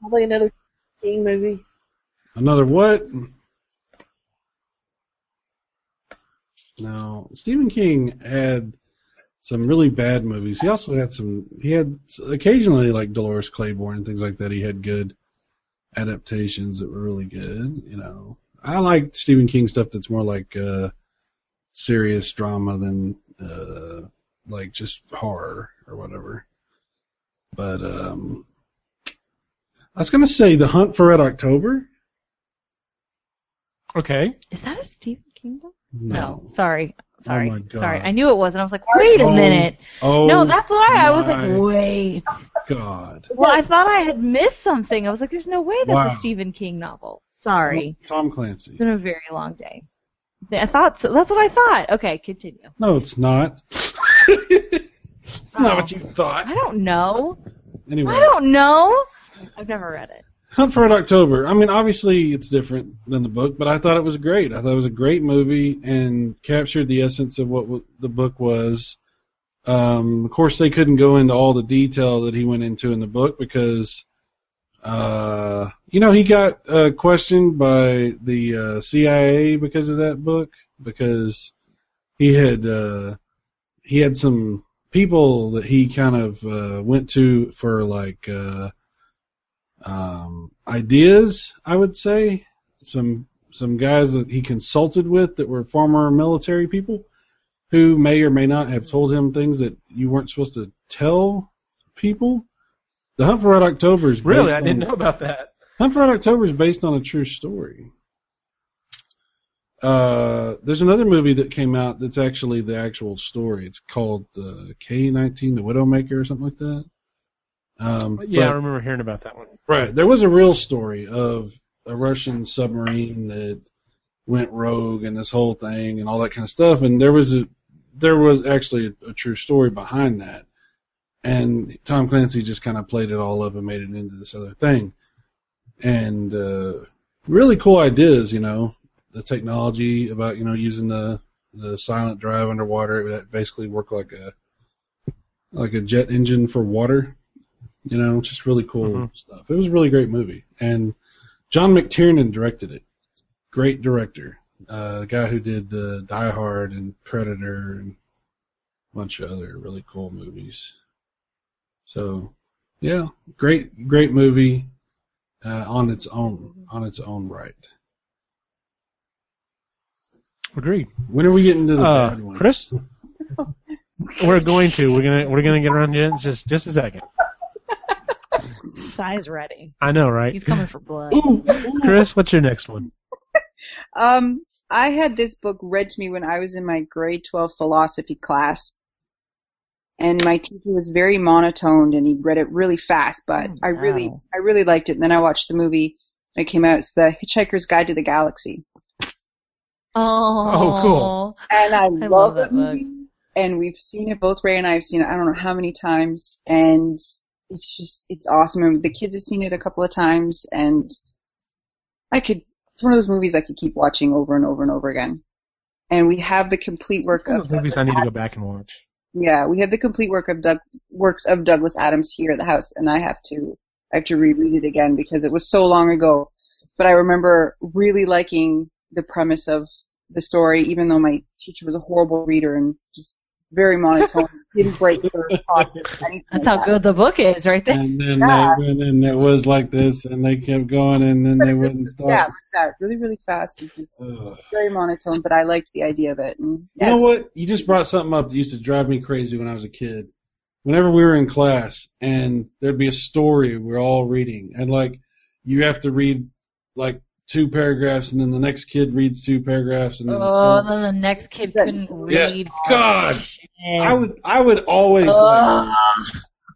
Probably another King movie. another what? No, Stephen King had some really bad movies. He also had some. He had occasionally like Dolores Claiborne and things like that. He had good adaptations that were really good. You know, I like Stephen King stuff that's more like uh, serious drama than uh, like just horror or whatever. But um, I was gonna say The Hunt for Red October. Okay, is that a stephen king book No. sorry sorry my God. sorry i knew it was and i was like wait a Oh, minute Oh no that's why i was like wait God. Well, I thought I had missed something. I was like, there's no way that's Wow. a Stephen King novel. Sorry. Tom Clancy. It's been a very long day. I thought so. That's what I thought. Okay, continue. No, it's not. it's not what you thought. I don't know. Anyway, I don't know. I've never read it. Hunt for Red October. I mean, obviously it's different than the book, but I thought it was great. I thought it was a great movie and captured the essence of what w- the book was. Um, of course, they couldn't go into all the detail that he went into in the book because, uh, you know, he got uh, questioned by the uh, CIA because of that book because he had uh, he had some people that he kind of uh, went to for like. Uh, um, ideas, I would say. Some some guys that he consulted with that were former military people who may or may not have told him things that you weren't supposed to tell people. The Hunt for Red October is really, I didn't on, know about that. Hunt for Red October is based on a true story. Uh, there's another movie that came out that's actually the actual story. It's called uh, K-19, The Widowmaker, or something like that. Um, Yeah, I remember hearing about that one. Right. There was a real story of a Russian submarine that went rogue and this whole thing and all that kind of stuff. And there was a there was actually a, a true story behind that. And Tom Clancy just kind of played it all up and made it into this other thing. And uh, really cool ideas, you know, the technology about you know using the the silent drive underwater. It would basically work like a like a jet engine for water. You know, just really cool Mhm. stuff. It was a really great movie, and John McTiernan directed it. Great director. Uh, guy who did uh, Die Hard and Predator and a bunch of other really cool movies. So, yeah, great, great movie uh, on its own, on its own right. Agreed. When are we getting to the Uh, bad ones? Chris? We're going to. We're gonna. We're gonna get around to it in just just a second. Size ready. I know, right? He's coming for blood. Chris, what's your next one? Um, I had this book read to me when I was in my grade 12 philosophy class. And my teacher was very monotoned and he read it really fast, but Oh, I really, wow. I really liked it. And then I watched the movie when it came out. It's The Hitchhiker's Guide to the Galaxy. Oh, Oh, cool. And I, I love, love that that book. movie. And we've seen it, both Ray and I have seen it, I don't know how many times. And it's just, it's awesome. And the kids have seen it a couple of times and I could, it's one of those movies I could keep watching over and over and over again. And we have the complete work of of those movies I need to go back and watch. yeah, we have the complete work of Doug, works of Douglas Adams here at the house, and I have to I have to reread it again because it was so long ago. But I remember really liking the premise of the story, even though my teacher was a horrible reader and just very monotone, didn't break her process. or anything That's like how that. good the book is, right there. And then Yeah. they went and it was like this, and they kept going, and then they wouldn't stop. Yeah, like that really, really fast. and just Ugh. very monotone, but I liked the idea of it. And You know what? You just brought something up that used to drive me crazy when I was a kid. Whenever we were in class and there'd be a story we're all reading, and like you have to read like two paragraphs, and then the next kid reads two paragraphs, and then Oh, and then the next kid couldn't Yeah. read. God, Shit. I would I would always like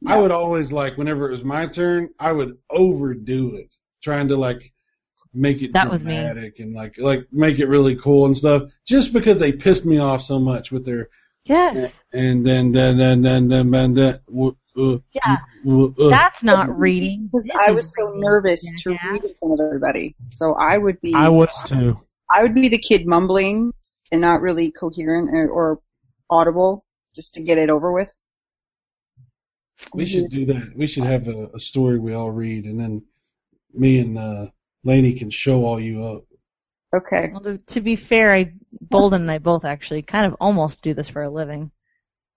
I would always like whenever it was my turn, I would overdo it, trying to like make it That was dramatic and like like make it really cool and stuff, just because they pissed me off so much with their yes. and then then then then then then then Yeah. That's not reading. because I was so reading, nervous to jackass. read in front of everybody, so I would be I was too. I would be the kid mumbling and not really coherent or, or audible just to get it over with. we should do that. We should have a, a story we all read, and then me and uh, Laney can show all you up. Okay. Well, to, to be fair, I, Bolden and I both actually kind of almost do this for a living.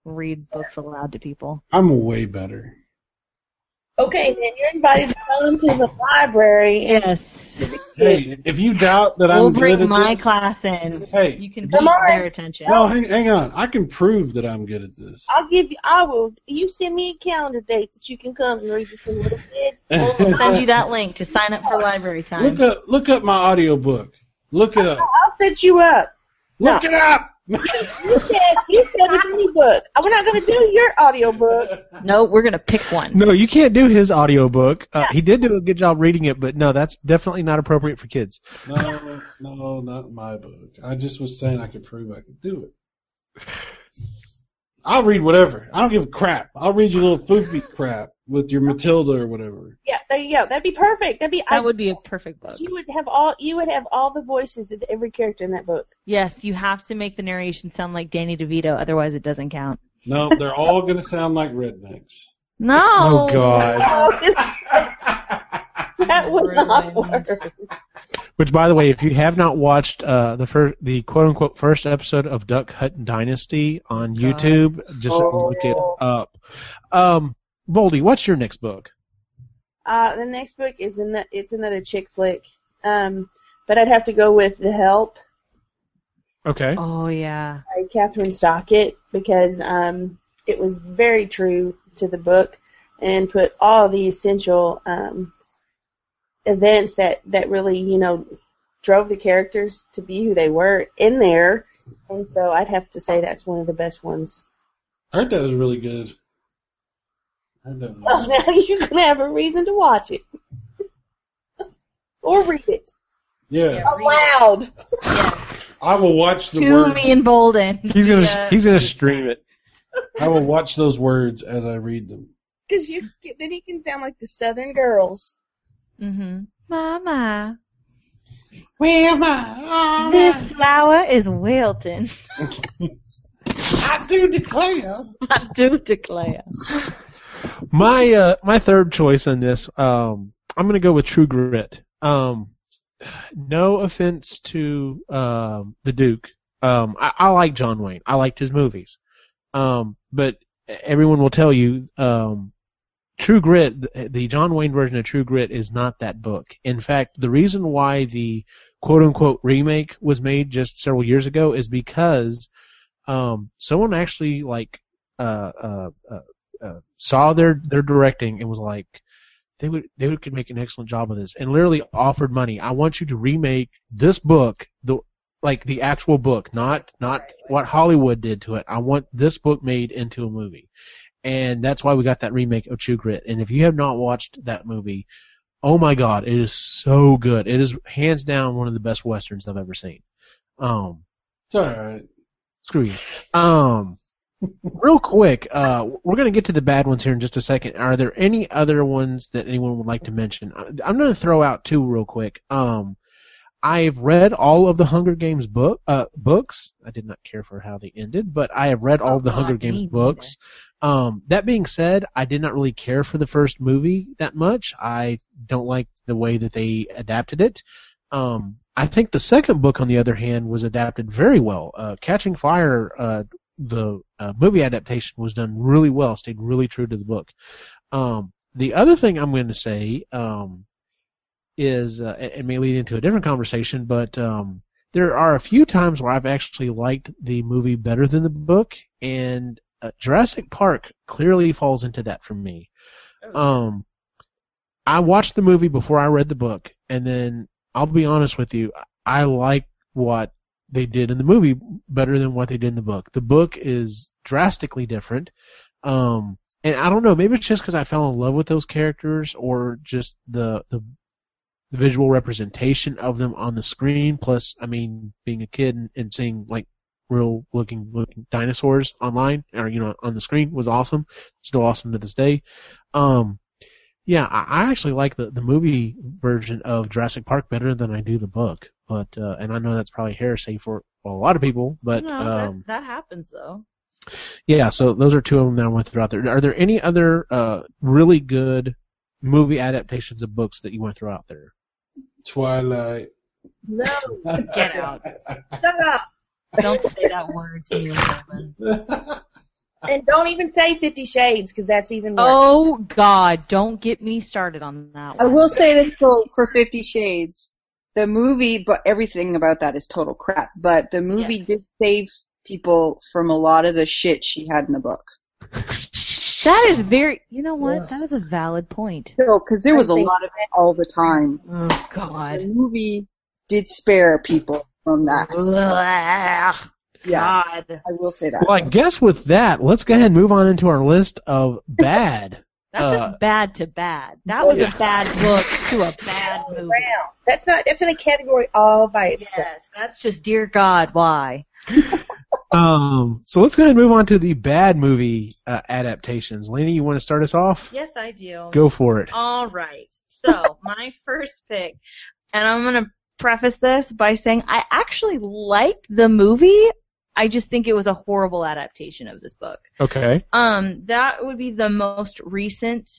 Read books aloud to people. I'm way better. Okay, then you're invited to come to the library. Yes. Hey, if you doubt that We'll I'm good bring my class in. hey, You can Come on. their attention. no, hang, hang on. I can prove that I'm good at this. I'll give you. I will. You send me a calendar date that you can come and read to some little kid. We'll send you that link to sign up for library time. Look up, look up my audiobook. Look it up. I'll set you up. Look it up. You said you said with any book. We're not going to do your audio book. No, we're gonna pick one. No, you can't do his audiobook. Uh, he did do a good job reading it, but no, that's definitely not appropriate for kids. no, no, not my book. I just was saying I could prove I could do it. I'll read whatever. I don't give a crap. I'll read your little foofy crap with your Matilda or whatever. Yeah, there you go. That'd be perfect. That'd be. I, That would be a perfect book. You would have all. You would have all the voices of every character in that book. Yes, you have to make the narration sound like Danny DeVito, otherwise it doesn't count. No, they're all gonna sound like rednecks. No. Oh, God. that would not work. Which, by the way, if you have not watched uh, the first, the quote unquote first episode of Duck Hunt Dynasty on God. YouTube, just look it up. Um, Boldy, what's your next book? Uh, the next book is in the, it's another chick flick. Um, but I'd have to go with The Help Okay. Oh yeah. by Kathryn Stockett because um, it was very true to the book and put all the essential um, events that, that really, you know, drove the characters to be who they were in there. And so I'd have to say that's one of the best ones. I heard that was really good. I heard that was- Well, now you're going to have a reason to watch it. or read it. yeah, Aloud. Yes. I will watch the To words. me and Bolden. He's gonna Yeah. he's gonna stream it. I will watch those words as I read them. Because you then he can sound like the Southern girls. Mm-hmm. Mama. Where am I? This flower is wilting. I do declare. I do declare. My uh, my third choice on this, um, I'm gonna go with True Grit. Um, no offense to um the Duke. Um, I, I like John Wayne. I liked his movies. Um, but everyone will tell you, um, True Grit, the- the John Wayne version of True Grit is not that book. In fact, the reason why the quote unquote remake was made just several years ago is because um, someone actually like uh, uh, uh, uh, saw their their directing and was like they would they would could make an excellent job of this and literally offered money. I want you to remake this book the like the actual book, not not what Hollywood did to it. I want this book made into a movie. And that's why we got that remake of True Grit. And if you have not watched that movie, oh my god, it is so good. It is hands down one of the best westerns I've ever seen. Um It's alright. Screw you. Um, real quick, uh, we're gonna get to the bad ones here in just a second. Are there any other ones that anyone would like to mention? I'm gonna throw out two real quick. Um, I've read all of the Hunger Games book uh, books. I did not care for how they ended, but I have read all Oh, of the God, Hunger me Games books. Um, that being said, I did not really care for the first movie that much. I don't like the way that they adapted it. Um, I think the second book, on the other hand, was adapted very well. Uh, Catching Fire, uh, the uh, movie adaptation was done really well, stayed really true to the book. Um, the other thing I'm going to say um, is, uh, it may lead into a different conversation, but um, there are a few times where I've actually liked the movie better than the book, and uh, Jurassic Park clearly falls into that for me. Um, I watched the movie before I read the book, and then I'll be honest with you, I like what they did in the movie better than what they did in the book. The book is drastically different. Um, and I don't know, maybe it's just because I fell in love with those characters or just the, the, the visual representation of them on the screen. Plus, I mean, being a kid and, and seeing like real looking, looking dinosaurs online or, you know, on the screen was awesome. Still awesome to this day. Um, yeah, I, I actually like the, the movie version of Jurassic Park better than I do the book. But uh, and I know that's probably heresy for a lot of people. But no, um, that, that happens though. yeah, so those are two of them that I went to throw out there. Are there any other uh, really good movie adaptations of books that you want to throw out there? Twilight. No, Get out. shut up. Don't say that word to me, Melvin. And don't even say Fifty Shades, because that's even worse. Oh God, don't get me started on that I will say this for, for Fifty Shades. The movie, but everything about that is total crap. But the movie Yes. did save people from a lot of the shit she had in the book. That is very. You know what? That is a valid point. So, because there was a lot of it all the time. Oh God. The movie did spare people from that. Ugh, Yeah, God. I will say that. Well, I guess with that, let's go ahead and move on into our list of bad. That's Uh, just bad to bad. That was yeah. a bad book to a bad movie. That's not. That's in a category all by itself. Yes, that's just dear God, why? um, so let's go ahead and move on to the bad movie uh, adaptations. Laney, you want to start us off? Yes, I do. Go for it. All right. So my first pick, and I'm gonna preface this by saying I actually liked the movie. I just think it was a horrible adaptation of this book. Okay. Um, that would be the most recent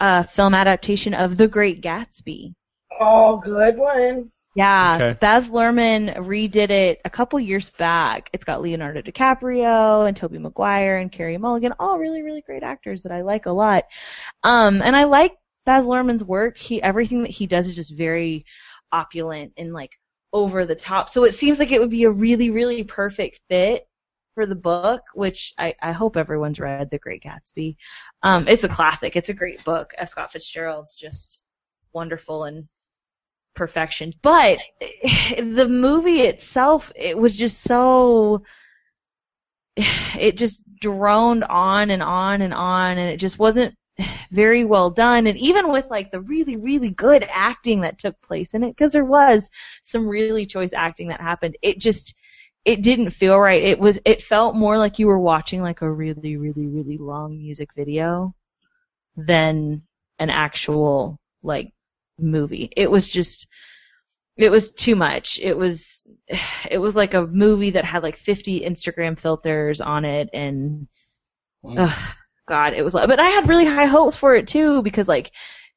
uh, film adaptation of The Great Gatsby. Oh, good one. Yeah, Okay. Baz Luhrmann redid it a couple years back. It's got Leonardo DiCaprio and Tobey Maguire and Carey Mulligan, all really, really great actors that I like a lot. Um, and I like Baz Luhrmann's work. He everything that he does is just very opulent and like over the top. So it seems like it would be a really, really perfect fit for the book, which I, I hope everyone's read The Great Gatsby. Um, it's a classic. It's a great book. F. Scott Fitzgerald's just wonderful and perfection. But the movie itself, it was just so it just droned on and on and on and it just wasn't very well done. And even with like the really really good acting that took place in it because there was some really choice acting that happened. It just it didn't feel right. It was it felt more like you were watching like a really really really long music video than an actual like movie. It was just it was too much. It was it was like a movie that had like 50 Instagram filters on it and Wow. ugh, God, it was like, but I had really high hopes for it too because like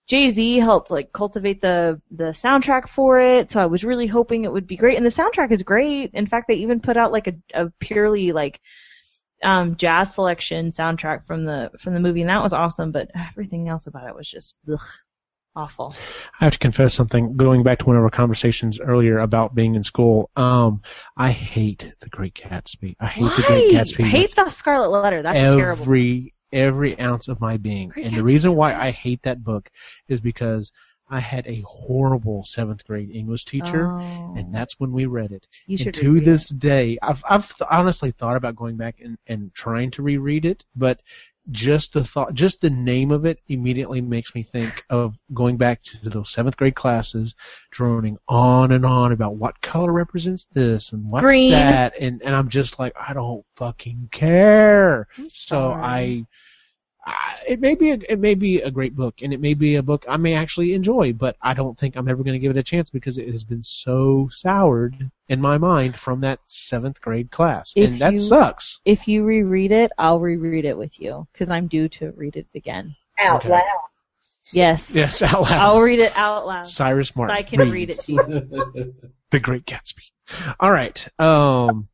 Jay Z helped like cultivate the the soundtrack for it, so I was really hoping it would be great. And the soundtrack is great. In fact, they even put out like a, a purely like um, jazz selection soundtrack from the from the movie, and that was awesome. But everything else about it was just ugh, awful. I have to confess something. Going back to one of our conversations earlier about being in school, um, I hate The Great Gatsby. I hate The Great Gatsby. I hate the Scarlet Letter. That's terrible. every every ounce of my being. Great and the reason why. I hate that book is because I had a horrible seventh grade English teacher, Oh. and that's when we read it. you and to this day, I've I've th- honestly thought about going back and, and trying to reread it, but just the thought, just the name of it immediately makes me think of going back to those seventh grade classes, droning on and on about what color represents this and what's Green. that, and and I'm just like, I don't fucking care. So I, it may be a, it may be a great book, and it may be a book I may actually enjoy, but I don't think I'm ever going to give it a chance because it has been so soured in my mind from that seventh grade class, If and that you- sucks. if you reread it, I'll reread it with you because I'm due to read it again. Out Okay. loud. Yes. Yes, out loud. I'll read it out loud. Cyrus So Martin. I can read it to you. The Great Gatsby. All right. Um,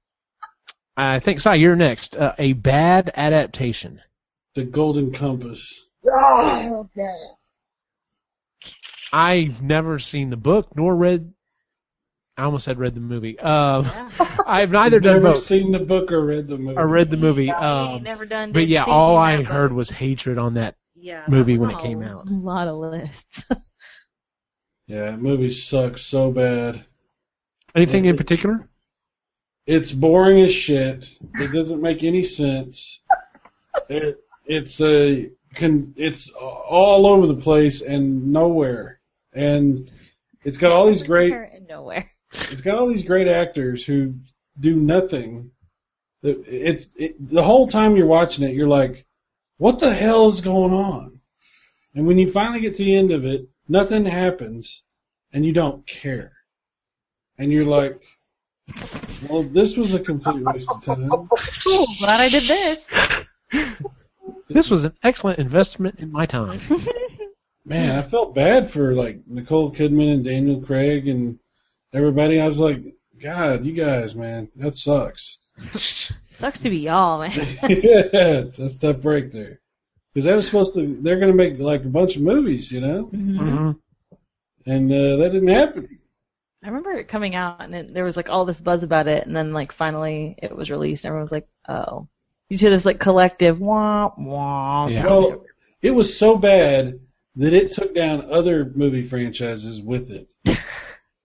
I think Si, you're next. Uh, a bad adaptation. The Golden Compass. Oh, no. I've never seen the book nor read. I almost said read the movie. Um, Yeah. I've neither done Never both. seen the book or read the movie. I read the movie. Ain't Um, never done. but yeah, all I book. heard was hatred on that. yeah, movie when it came out. a lot of lists. Yeah, that movie sucks so bad. Anything in particular? It's boring as shit. It doesn't make any sense. It, it's a can it's all over the place and nowhere. And it's got all these great and nowhere. it's got all these great actors who do nothing. It's it, the whole time you're watching it, you're like, what the hell is going on? And when you finally get to the end of it, nothing happens, and you don't care, and you're like, well, this was a complete waste of time. Cool. Glad I did this. This was an excellent investment in my time. Man, I felt bad for like Nicole Kidman and Daniel Craig and everybody. I was like, God, you guys, man, that sucks. Sucks to be y'all, man. yeah, that's a tough break there. Because they were supposed to, they're going to make like a bunch of movies, you know, Mhm. hmm and uh, that didn't happen. I remember it coming out and it, there was like all this buzz about it, and then like finally it was released. And everyone was like, "Oh." You hear this like collective wah wah. Yeah. Well, it was so bad that it took down other movie franchises with it.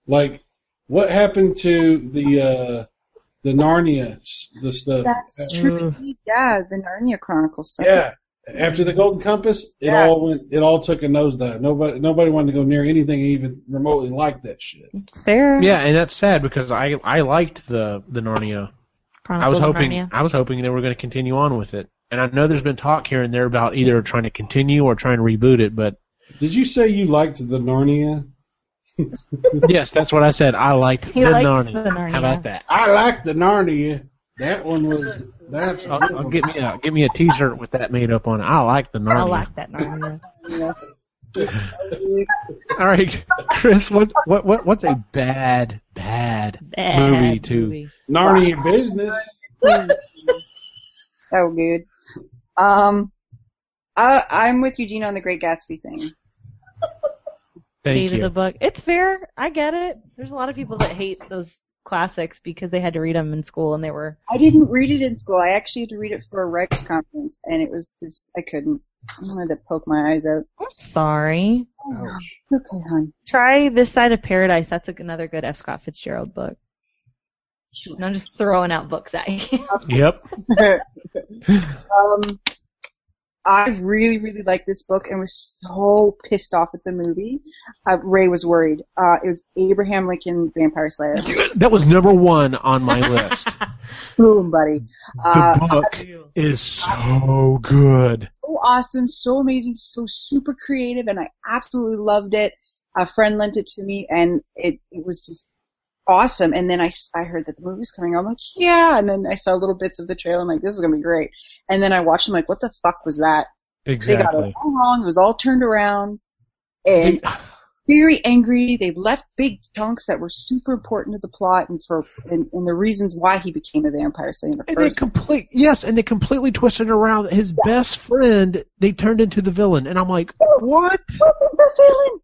like, what happened to the uh, the Narnia the stuff? That's true. Ugh. Yeah, the Narnia Chronicles stuff. Yeah. After the Golden Compass, it Yeah. all went. It all took a nosedive. Nobody, nobody wanted to go near anything even remotely like that shit. It's fair. Yeah, and that's sad because I I liked the the Narnia. I was hoping Narnia. I was hoping they were going to continue on with it. And I know there's been talk here and there about either trying to continue or trying to reboot it, but Did you say you liked the Narnia? yes, that's what I said. I liked He the, Narnia. the Narnia. How about that? I liked the Narnia. That one was. That's. a I'll, I'll one. get me a get me a T-shirt with that made up on it. I like the Narnia. I like that Narnia. All right, Chris, what what what what's a bad bad, Bad movie to? movie. Narnia business. So good. Um, I, I'm with Eugene on the Great Gatsby thing. Thank hated you. the book. It's fair. I get it. There's a lot of people that hate those classics because they had to read them in school and they were. I didn't read it in school. I actually had to read it for a Rex conference, and it was just I couldn't. I wanted to poke my eyes out. I'm sorry. Ouch. Okay, hon. Try This Side of Paradise. That's a, another good F. Scott Fitzgerald book. And I'm just throwing out books at you. Yep. um, I really, really liked this book and was so pissed off at the movie. Uh, Ray was worried. Uh, it was Abraham Lincoln Vampire Slayer. That was number one on my list. Boom, buddy. The Uh, book is so good. so awesome, so amazing, so super creative, and I absolutely loved it. A friend lent it to me, and it, it was just awesome. And then I, I heard that the movie's coming. I'm like, yeah. And then I saw little bits of the trailer. I'm like, this is gonna be great. And then I watched. I'm like, what the fuck was that? Exactly. They got it all wrong. It was all turned around. and They- very angry. They left big chunks that were super important to the plot and for and, and the reasons why he became a vampire. Say in the And they first. complete yes, and they completely twisted around. His best friend, they turned into the villain, and I'm like, Yes. what? wasn't the villain.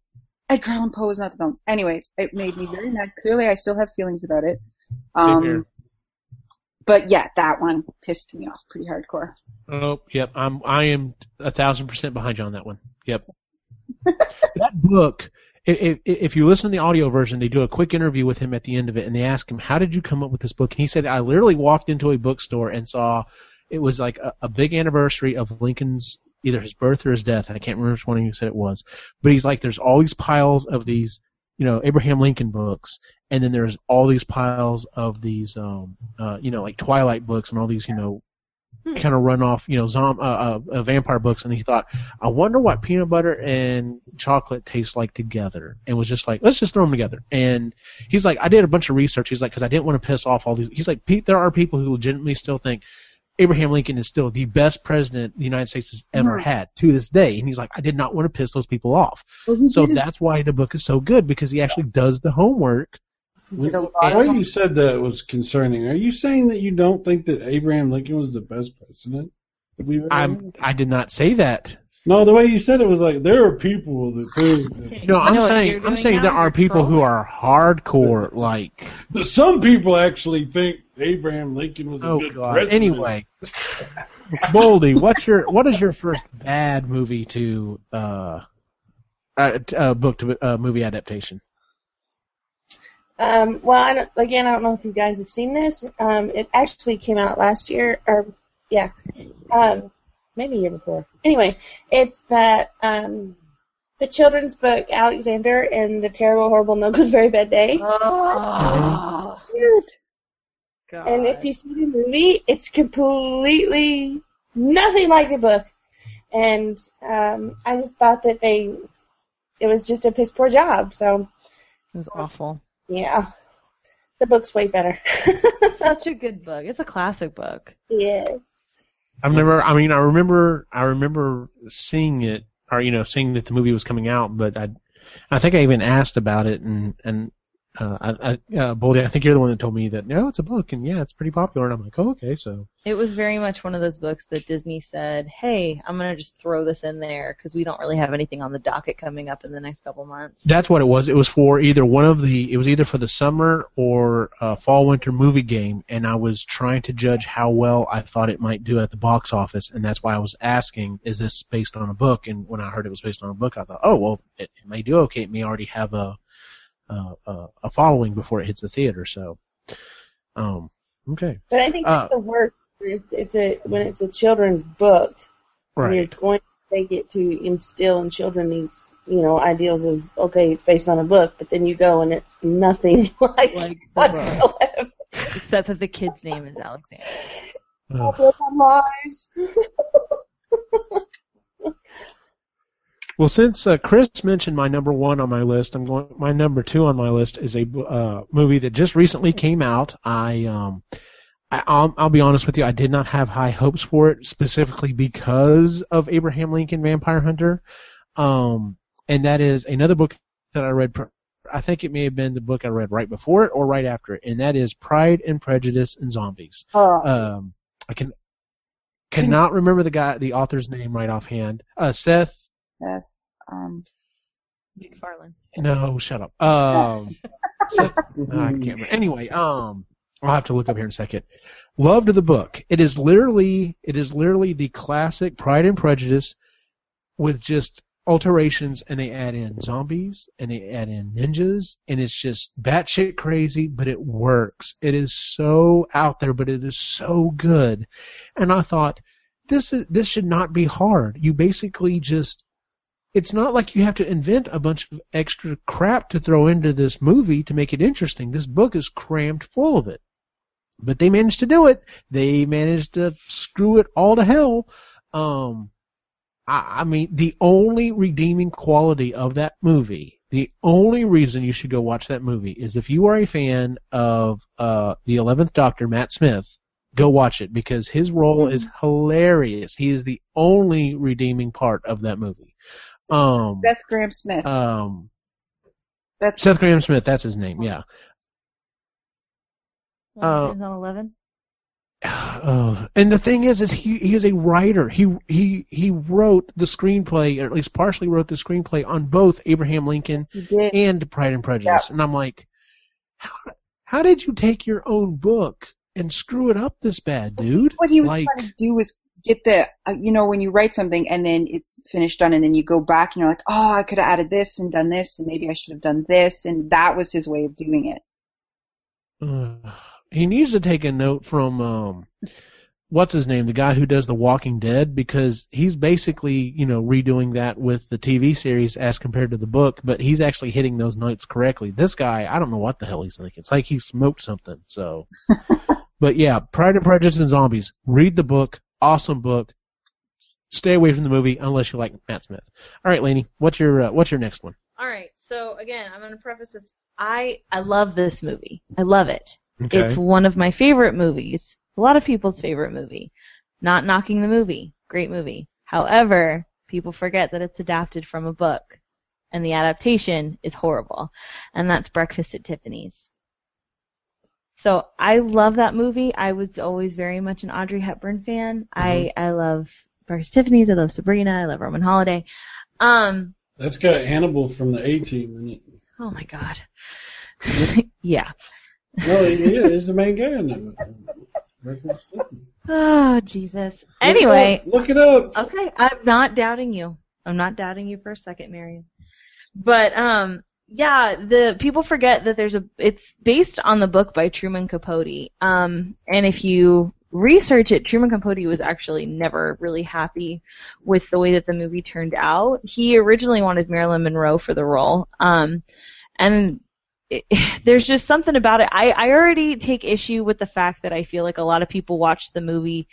Edgar Allan Poe is not the film. Anyway, it made me very mad. Clearly, I still have feelings about it. Um, but yeah, that one pissed me off pretty hardcore. Oh, yep. I'm I am a thousand percent behind you on that one. Yep. that book. If, if you listen to the audio version, they do a quick interview with him at the end of it, and they ask him, "How did you come up with this book?" And he said, "I literally walked into a bookstore and saw it was like a, a big anniversary of Lincoln's either his birth or his death. I can't remember which one he said it was, but he's like, there's all these piles of these, you know, Abraham Lincoln books, and then there's all these piles of these, um, uh, you know, like Twilight books and all these, you know, kind of run off, you know, zom- uh, uh, uh, vampire books, and he thought, I wonder what peanut butter and chocolate taste like together, and was just like, let's just throw them together. And he's like, I did a bunch of research. He's like, because I didn't want to piss off all these. He's like, Pete, there are people who legitimately still think Abraham Lincoln is still the best president the United States has ever had to this day, and he's like, I did not want to piss those people off. Well, So did, that's why the book is so good because he actually does the homework. he did a lot The way you said that was concerning. Are you saying that you don't think that Abraham Lincoln was the best president that we've ever I'm had? I did not say that. No, the way you said it was like there are people that think No, I'm know saying I'm saying there are You're people who are hardcore like some people actually think Abraham Lincoln was a oh good god. president. Anyway, Boldy, what's your what is your first bad movie to uh, uh, uh book to uh, movie adaptation? Um, well, I don't, again, I don't know if you guys have seen this. Um, it actually came out last year, or yeah, um, maybe a year before. Anyway, it's that um, the children's book Alexander and the Terrible, Horrible, No Good, Very Bad Day. Oh, Cute. God. And if you see the movie, it's completely nothing like the book. And um, I just thought that they, it was just a piss poor job. So it was awful. yeah, the book's way better. Such a good book. It's a classic book. yeah. I've never. I mean, I remember. I remember seeing it, or you know, seeing that the movie was coming out. But I, I think I even asked about it, and and uh, I, I, uh, Boldy, I think you're the one that told me that no, it's a book, and yeah, it's pretty popular. And I'm like, oh, okay, so It was very much one of those books that Disney said, "Hey, I'm gonna just throw this in there because we don't really have anything on the docket coming up in the next couple months." that's what it was. It was for either one of the. It was either for the summer or uh, fall winter movie game, and I was trying to judge how well I thought it might do at the box office, and that's why I was asking, is this based on a book? And when I heard it was based on a book, I thought, oh well, it, it may do okay. It may already have a uh, uh, a following before it hits the theater. So, um, okay, But I think Uh, that's the worst. when It's, it's a when it's a children's book. When you're going to take it to instill in children these you know ideals of okay, it's based on a book, but then you go and it's nothing like, Like the book, whatsoever. except that the kid's name is Alexander. Uh, Built on lies. Well, since uh, Chris mentioned my number one on my list, I'm going. My number two on my list is a uh, movie that just recently came out. I, um, I I'll, I'll be honest with you, I did not have high hopes for it specifically because of Abraham Lincoln Vampire Hunter, um, and that is another book that I read. pr- I think it may have been the book I read right before it or right after it, and that is Pride and Prejudice and Zombies. Oh, Um, I can cannot remember the guy, the author's name right offhand. Uh, Seth. Yes. Um, MacFarlane. No, shut up. Um, Seth, no, I can't remember. Anyway, um, I'll have to look up here in a second. Loved the book. It is literally, it is literally the classic Pride and Prejudice with just alterations, and they add in zombies and they add in ninjas, and it's just batshit crazy, but it works. It is so out there, but it is so good. And I thought, this is this should not be hard. You basically just it's not like you have to invent a bunch of extra crap to throw into this movie to make it interesting. This book is crammed full of it. But they managed to do it. They managed to screw it all to hell. Um, I, I mean, the only redeeming quality of that movie, the only reason you should go watch that movie is if you are a fan of uh, the Eleventh Doctor, Matt Smith. Go watch it because his role is hilarious. He is the only redeeming part of that movie. Um, That's Grahame-Smith. um, That's Seth Grahame-Smith. That's his name. Yeah. Uh, on Eleven. Oh, and the thing is, is he he is a writer. He he he wrote the screenplay, or at least partially wrote the screenplay on both Abraham Lincoln he did. and Pride and Prejudice. And I'm like, how how did you take your own book and screw it up this bad, dude? What he was like, trying to do was get the, uh, you know, when you write something and then it's finished done, and then you go back and you're like, oh, I could have added this and done this, and maybe I should have done this, and that was his way of doing it. uh, he needs to take a note from um, what's his name, the guy who does The Walking Dead, because he's basically you know redoing that with the TV series as compared to the book, but he's actually hitting those notes correctly. This guy, I don't know what the hell he's thinking. It's like he smoked something. So, but yeah, Pride and Prejudice and Zombies. Read the book. Awesome book. Stay away from the movie unless you like Matt Smith. All right, Lainey, what's your uh, what's your next one? All right. So again, I'm going to preface this. I I love this movie. I love it. Okay. It's one of my favorite movies. A lot of people's favorite movie. Not knocking the movie. Great movie. However, people forget that it's adapted from a book. And the adaptation is horrible. And that's Breakfast at Tiffany's. So I love that movie. I was always very much an Audrey Hepburn fan. I, I love Breakfast Tiffany's. I love Sabrina. I love Roman Holiday. Um, That's got Hannibal from the A Team in it. oh my god. yeah. No, he is. The main guy in that movie. Breakfast at Tiffany's. Oh, Jesus. Anyway, look it up. Okay, I'm not doubting you. I'm not doubting you for a second, Marion. But um yeah, the people forget that there's a it's based on the book by Truman Capote. Um and if you research it, Truman Capote was actually never really happy with the way that the movie turned out. He originally wanted Marilyn Monroe for the role. Um and it, there's just something about it. I, I already take issue with the fact that I feel like a lot of people watch the movie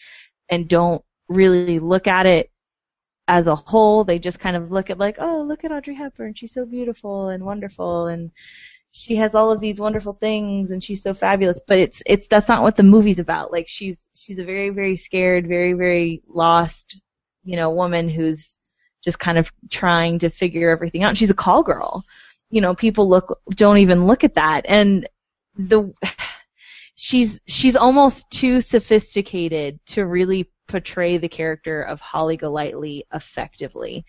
and don't really look at it as a whole. They just kind of look at like, oh, look at Audrey Hepburn. She's so beautiful and wonderful and she has all of these wonderful things and she's so fabulous. But it's it's that's not what the movie's about. Like she's she's a very very scared, very very lost, you know, woman who's just kind of trying to figure everything out. She's a call girl. You know, people look don't even look at that and the she's she's almost too sophisticated to really portray the character of Holly Golightly effectively.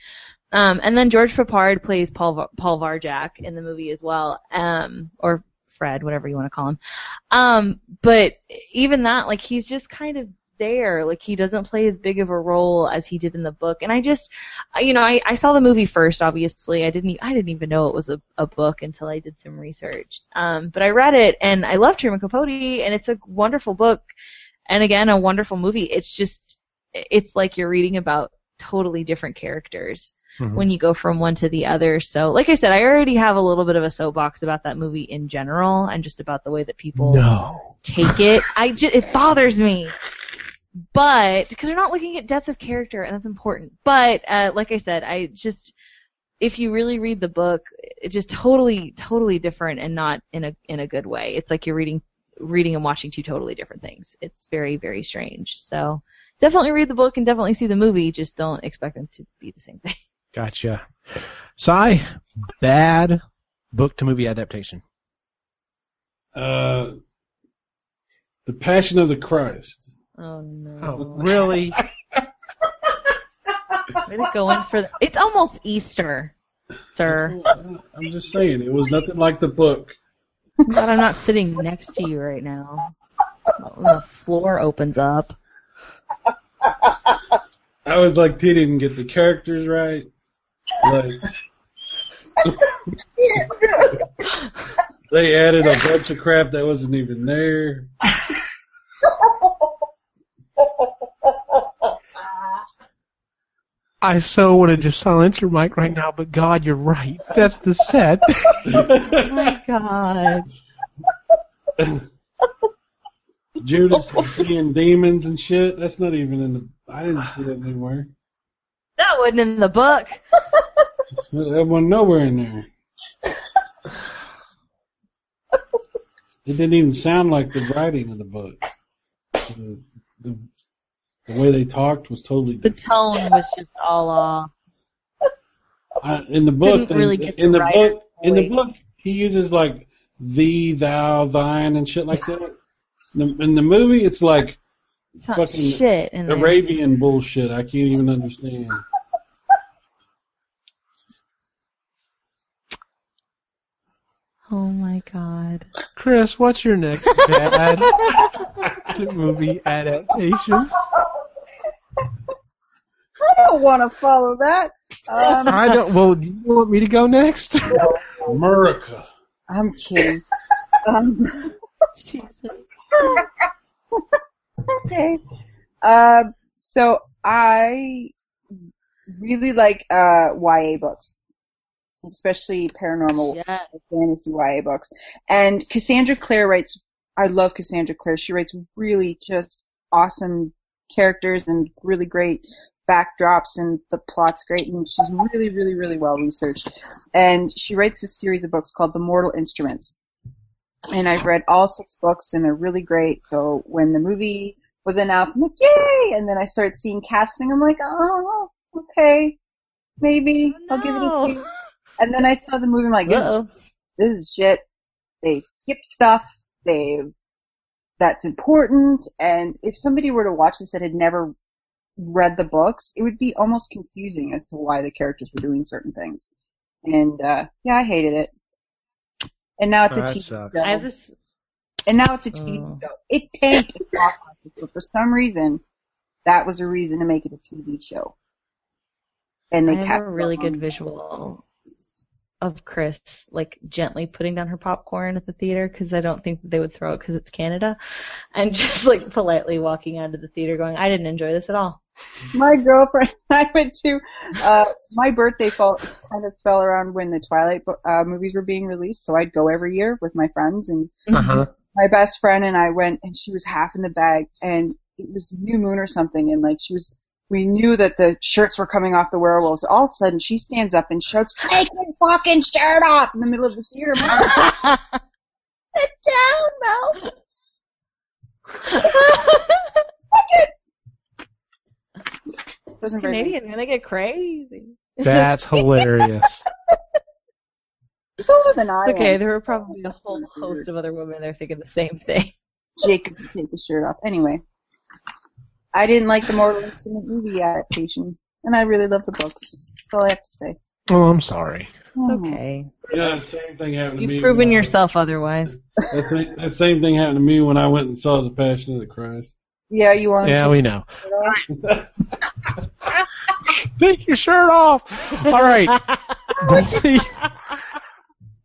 Um, and then George Peppard plays Paul Paul Varjak in the movie as well, um, or Fred, whatever you want to call him. Um, but even that, like, he's just kind of there. Like, he doesn't play as big of a role as he did in the book. And I just, you know, I, I saw the movie first. Obviously, I didn't I didn't even know it was a, a book until I did some research. Um, but I read it and I love Truman Capote, and it's a wonderful book. And again, a wonderful movie. It's just, it's like you're reading about totally different characters Mhm. when you go from one to the other. So, like I said, I already have a little bit of a soapbox about that movie in general, and just about the way that people No. take it. I just, it bothers me. But because they're not looking at depth of character, and that's important. But uh, like I said, I just if you really read the book, it's just totally, totally different, and not in a in a good way. It's like you're reading reading and watching two totally different things. It's very, very strange. So definitely read the book and definitely see the movie. Just don't expect them to be the same thing. Gotcha. Cy, bad book to movie adaptation. Uh, the Passion of the Christ. Oh no! Oh, really? Way to go in for the, It's almost Easter, sir. I'm just saying, it was nothing like the book. I'm glad I'm not sitting next to you right now. The floor opens up. I was like, he didn't get the characters right. Like, they added a bunch of crap that wasn't even there. I so want to just silence your mic right now, but God, you're right. That's the set. Oh my god. Judas seeing demons and shit. That's not even in the. I didn't see that anywhere. That wasn't in the book. That wasn't nowhere in there. It didn't even sound like the writing of the book. The, the, the way they talked was totally different. The tone was just all off. In the book, really in the the book, in the book, he uses like thee, thou, thine, and shit like that. In the, in the movie, it's like It's Fucking shit in there. Arabian bullshit. I can't even understand. Oh my god. Chris, what's your next bad movie adaptation? I don't want to follow that. Um, I don't. Well, do you want me to go next? America. I'm kidding. Um, okay. Uh, so I really like uh, YA books, especially paranormal Yeah. fantasy YA books. And Cassandra Clare writes. I love Cassandra Clare. She writes really just awesome characters and really great backdrops, and the plot's great. And she's really, really, really well researched. And she writes this series of books called The Mortal Instruments and I've read all six books and they're really great. So when the movie was announced, I'm like, yay! And then I started seeing casting. I'm like, oh, okay, maybe I'll give it a No. few. And then I saw the movie. I'm like, this Uh-oh. this is shit. They've skipped stuff. They've that's important. And if somebody were to watch this that had never read the books, it would be almost confusing as to why the characters were doing certain things. And uh yeah, I hated it. And now it's Oh, a TV show. I have. And now it's a oh, TV Oh. show. It tanked at box office, but for some reason, that was a reason to make it a TV show. And they I have cast a really good visual of Chris like gently putting down her popcorn at the theater because I don't think that they would throw it because it's Canada, and just like politely walking out of the theater going, "I didn't enjoy this at all." My girlfriend, I went to, uh, my birthday fall, kind of fell around when the Twilight uh, movies were being released, so I'd go every year with my friends, and Uh-huh. my best friend and I went, and she was half in the bag, and it was new moon or something, and like she was, we knew that the shirts were coming off the werewolves. All of a sudden, she stands up and shouts, "Take your fucking shirt off!" in the middle of the theater. Like, Sit down, Mel. Wasn't very nice. Canadian, gonna get crazy. That's hilarious. It's older than I okay, there were probably a whole host of other women there thinking the same thing. Jacob can take the shirt off. Anyway, I didn't like the Mortal Instrument movie adaptation, and I really love the books. That's all I have to say. Oh, I'm sorry. Hmm. Okay, Yeah, same thing happened to me. you've proven when I- yourself otherwise. That same, that same thing happened to me when I went and saw The Passion of the Christ. Yeah, you want Yeah, to we know. Take your shirt off. All right.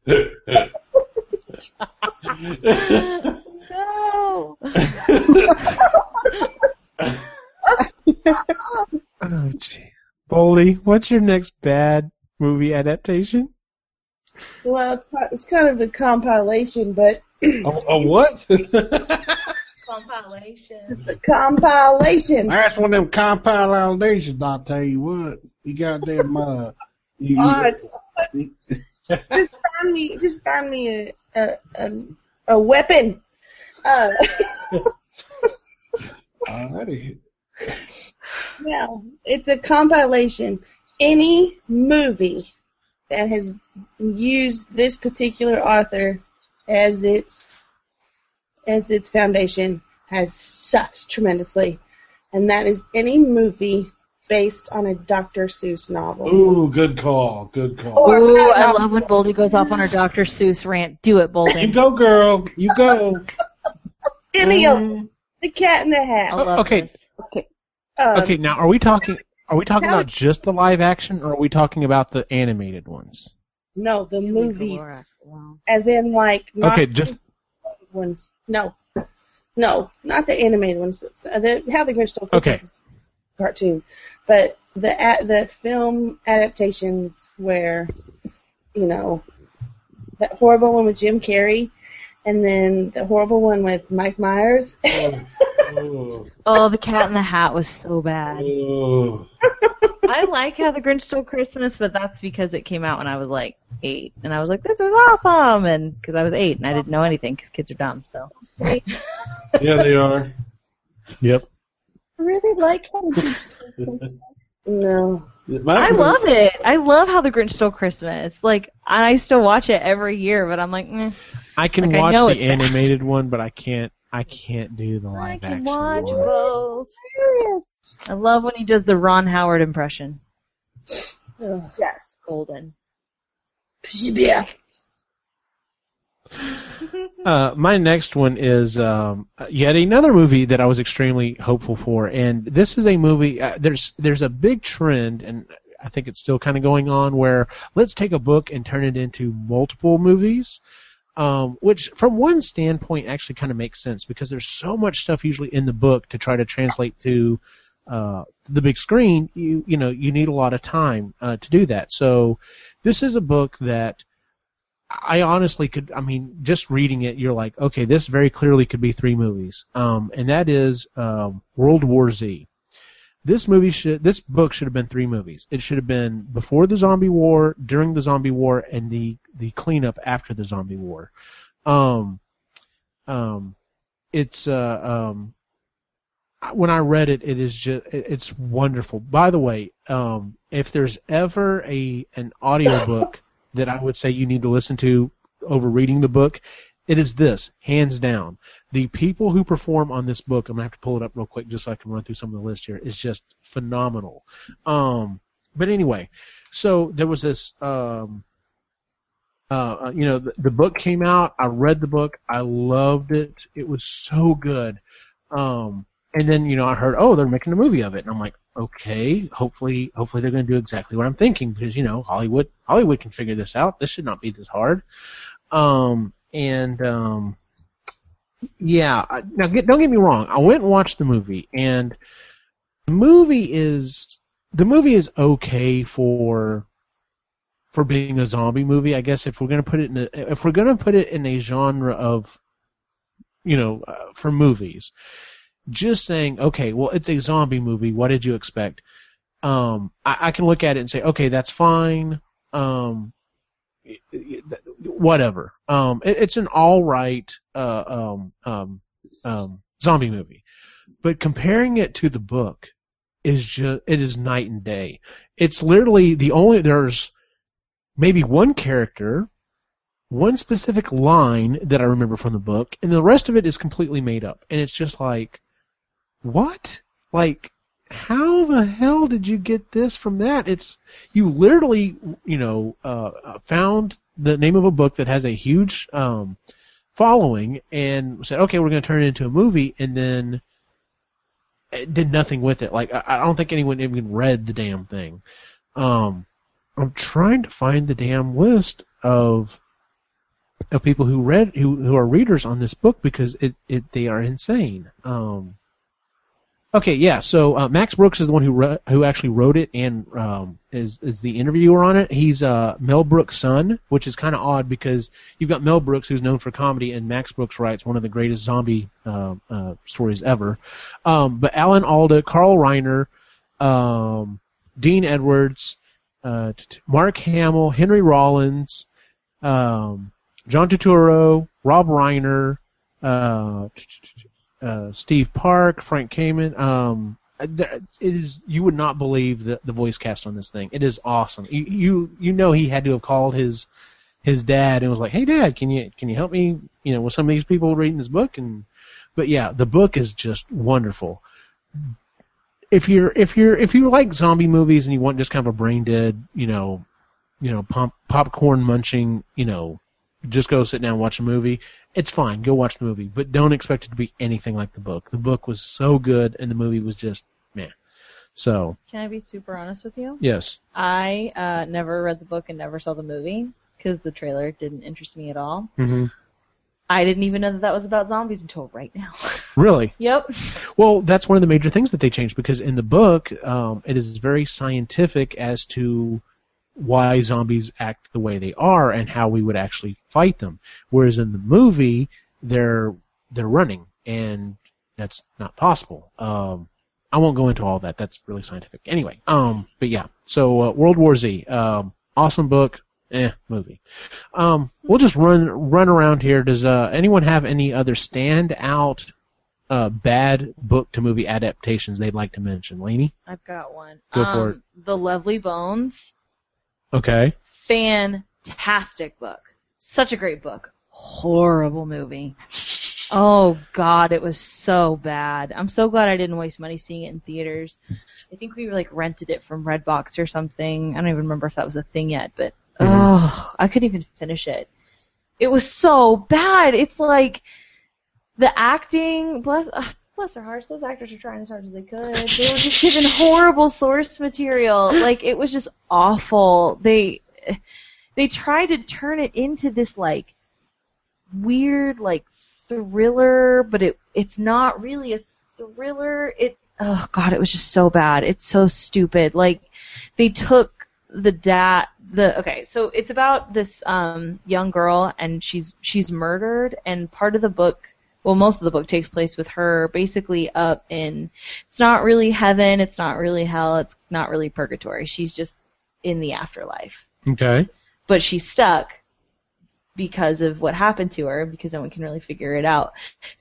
No. Oh, gee. Boldy, what's your next bad movie adaptation? Well, it's kind of a compilation, but a, a what? Compilation. it's a compilation. That's one of them compilations, I'll tell you what. You goddamn, uh, you, Oh, it's, just find me, just find me a a a, a weapon. Uh, Alrighty. no, it's a compilation. Any movie that has used this particular author as its as its foundation has sucked tremendously, and that is any movie based on a Dr. Seuss novel. Ooh, good call. Good call. Or Ooh, I novel. love when Boldy goes off on her Dr. Seuss rant. Do it, Boldy. You go, girl. You go. Any of them. The Cat in the Hat. okay. this. Okay. Um, Okay, now are we talking? Are we talking about just the live action, or are we talking about the animated ones? No, the movies, Wow. as in like not Okay, just ones. No, no, not the animated ones. Uh, The How the Grinch Stole Christmas Okay. is a cartoon, but the a- the film adaptations where you know that horrible one with Jim Carrey, and then the horrible one with Mike Myers. Oh, oh, Oh, the Cat in the Hat was so bad. oh. I like how the Grinch Stole Christmas, but that's because it came out when I was like eight, and I was like, "This is awesome!" And because I was eight and I didn't know anything, because kids are dumb. So Yeah, they are. yep. I really like how they do this. No, I love it. I love how the Grinch Stole Christmas. Like I still watch it every year, but I'm like, mm, I can Like, watch know the it's bad. animated one, but I can't. I can't do the I can action. watch one. both. I love when he does the Ron Howard impression. Ugh. Yes. Golden. Yeah. Uh, my next one is um, yet another movie that I was extremely hopeful for, and this is a movie. Uh, there's there's a big trend, and I think it's still kind of going on where let's take a book and turn it into multiple movies. Um, which, from one standpoint, actually kind of makes sense because there's so much stuff usually in the book to try to translate to uh, the big screen. You you know you need a lot of time uh, to do that. So this is a book that I honestly could. I mean, just reading it, you're like, okay, this very clearly could be three movies. Um, and that is um, World War Z. This movie should, this book should have been three movies. It should have been before the zombie war, during the zombie war, and the the cleanup after the zombie war. Um, um, it's uh um. When I read it, it is just it's wonderful. By the way, um, if there's ever a an audiobook that I would say you need to listen to over reading the book, it is this, hands down. The people who perform on this book, I'm gonna have to pull it up real quick just so I can run through some of the list here, is just phenomenal. Um, but anyway, so there was this, um, uh, you know, the, the book came out. I read the book. I loved it. It was so good. Um, and then you know I heard, oh, they're making a movie of it, and I'm like, okay, hopefully, hopefully they're going to do exactly what I'm thinking because you know Hollywood, Hollywood can figure this out. This should not be this hard. Um, and um, yeah, I- now get, don't get me wrong. I went and watched the movie, and the movie is the movie is okay for for being a zombie movie. I guess if we're going to put it in a, if we're going to put it in a genre of you know uh, for movies just saying, okay, well, it's a zombie movie. What did you expect? Um, I, I can look at it and say, okay, that's fine. Um, whatever. Um, it, it's an all right uh, um, um, um, zombie movie, but comparing it to the book is just it is night and day. It's literally the only there's maybe one character one specific line that I remember from the book, and the rest of it is completely made up. And it's just like, what? Like, how the hell did you get this from that? It's you literally, you know, uh, found the name of a book that has a huge um, following and said, okay, we're going to turn it into a movie, and then did nothing with it. Like, I, I don't think anyone even read the damn thing. Um, I'm trying to find the damn list of of people who read who who are readers on this book because it, it they are insane. Um, okay, yeah. So uh, Max Brooks is the one who wrote, who actually wrote it and um, is is the interviewer on it. He's uh, Mel Brooks' son, which is kind of odd because you've got Mel Brooks who's known for comedy, and Max Brooks writes one of the greatest zombie uh, uh, stories ever. Um, but Alan Alda, Carl Reiner, um, Dean Edwards, uh, Mark Hamill, Henry Rollins. Um, John Turturro, Rob Reiner, uh, Steve Park, Frank Kamen. Um, it is you would not believe the the voice cast on this thing. It is awesome. You you you know he had to have called his his dad and was like, "Hey, Dad, can you can you help me? You know, with some of these people reading this book?" And but yeah, the book is just wonderful. If you're if you're if you like zombie movies and you want just kind of a brain dead, you know, you know, pop, popcorn munching, you know, just go sit down and watch a movie. It's fine. Go watch the movie, but don't expect it to be anything like the book. The book was so good, and the movie was just meh. So Can I be super honest with you? yes, I uh, never read the book and never saw the movie because the trailer didn't interest me at all. mm-hmm. I didn't even know that that was about zombies until right now. really. yep. Well, that's one of the major things that they changed because in the book, um, it is very scientific as to why zombies act the way they are and how we would actually fight them. Whereas in the movie, they're they're running, and that's not possible. Um, I won't go into all that. That's really scientific. Anyway, um, but yeah. So uh, World War Z, um, awesome book. Eh, movie. Um, we'll just run run around here. Does uh, anyone have any other standout uh, bad book to movie adaptations they'd like to mention. Laney? I've got one. Go for Um, The Lovely Bones. Okay. Fantastic book. Such a great book. Horrible movie. Oh God, it was so bad. I'm so glad I didn't waste money seeing it in theaters. I think we like rented it from Redbox or something. I don't even remember if that was a thing yet, but oh, I couldn't even finish it. It was so bad. It's like the acting. Bless, uh, bless their hearts. Those actors are trying as hard as they could. They were just given horrible source material. Like it was just awful. They they tried to turn it into this like weird like thriller, but it it's not really a thriller. It oh god, it was just so bad. It's so stupid. Like they took the dad the okay, so it's about this um young girl and she's she's murdered and part of the book well most of the book takes place with her basically up in it's not really heaven, it's not really hell, it's not really purgatory. She's just in the afterlife Okay. but she's stuck because of what happened to her because no one can really figure it out.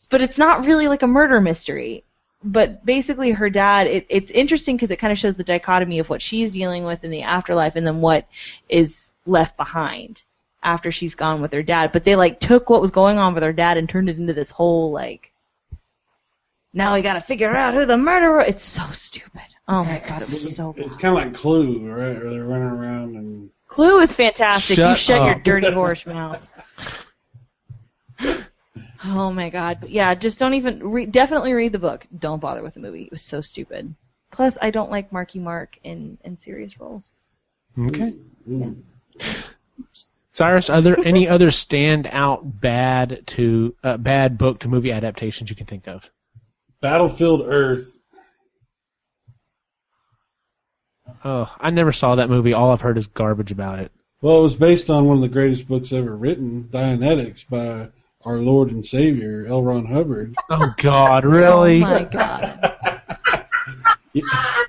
But it's not really like a murder mystery. But basically, her dad. It, it's interesting because it kind of shows the dichotomy of what she's dealing with in the afterlife and then what is left behind after she's gone with her dad. But they like took what was going on with her dad and turned it into this whole like. Now we gotta figure out who the murderer. It's so stupid. Oh my god, it was so. It's kind of like Clue, right? Where they're running around and Clue is fantastic. you Shut shut your dirty horse mouth. Oh my god. But yeah, just don't even re- definitely read the book. Don't bother with the movie. It was so stupid. Plus, I don't like Marky Mark in in serious roles. Okay. Mm-hmm. Ooh. Cyrus, are there any other standout bad to uh, bad book to movie adaptations you can think of? Battlefield Earth. Oh, I never saw that movie. All I've heard is garbage about it. Well, it was based on one of the greatest books ever written, Dianetics, by our Lord and Savior L. Ron Hubbard. Oh God, really? Oh my god.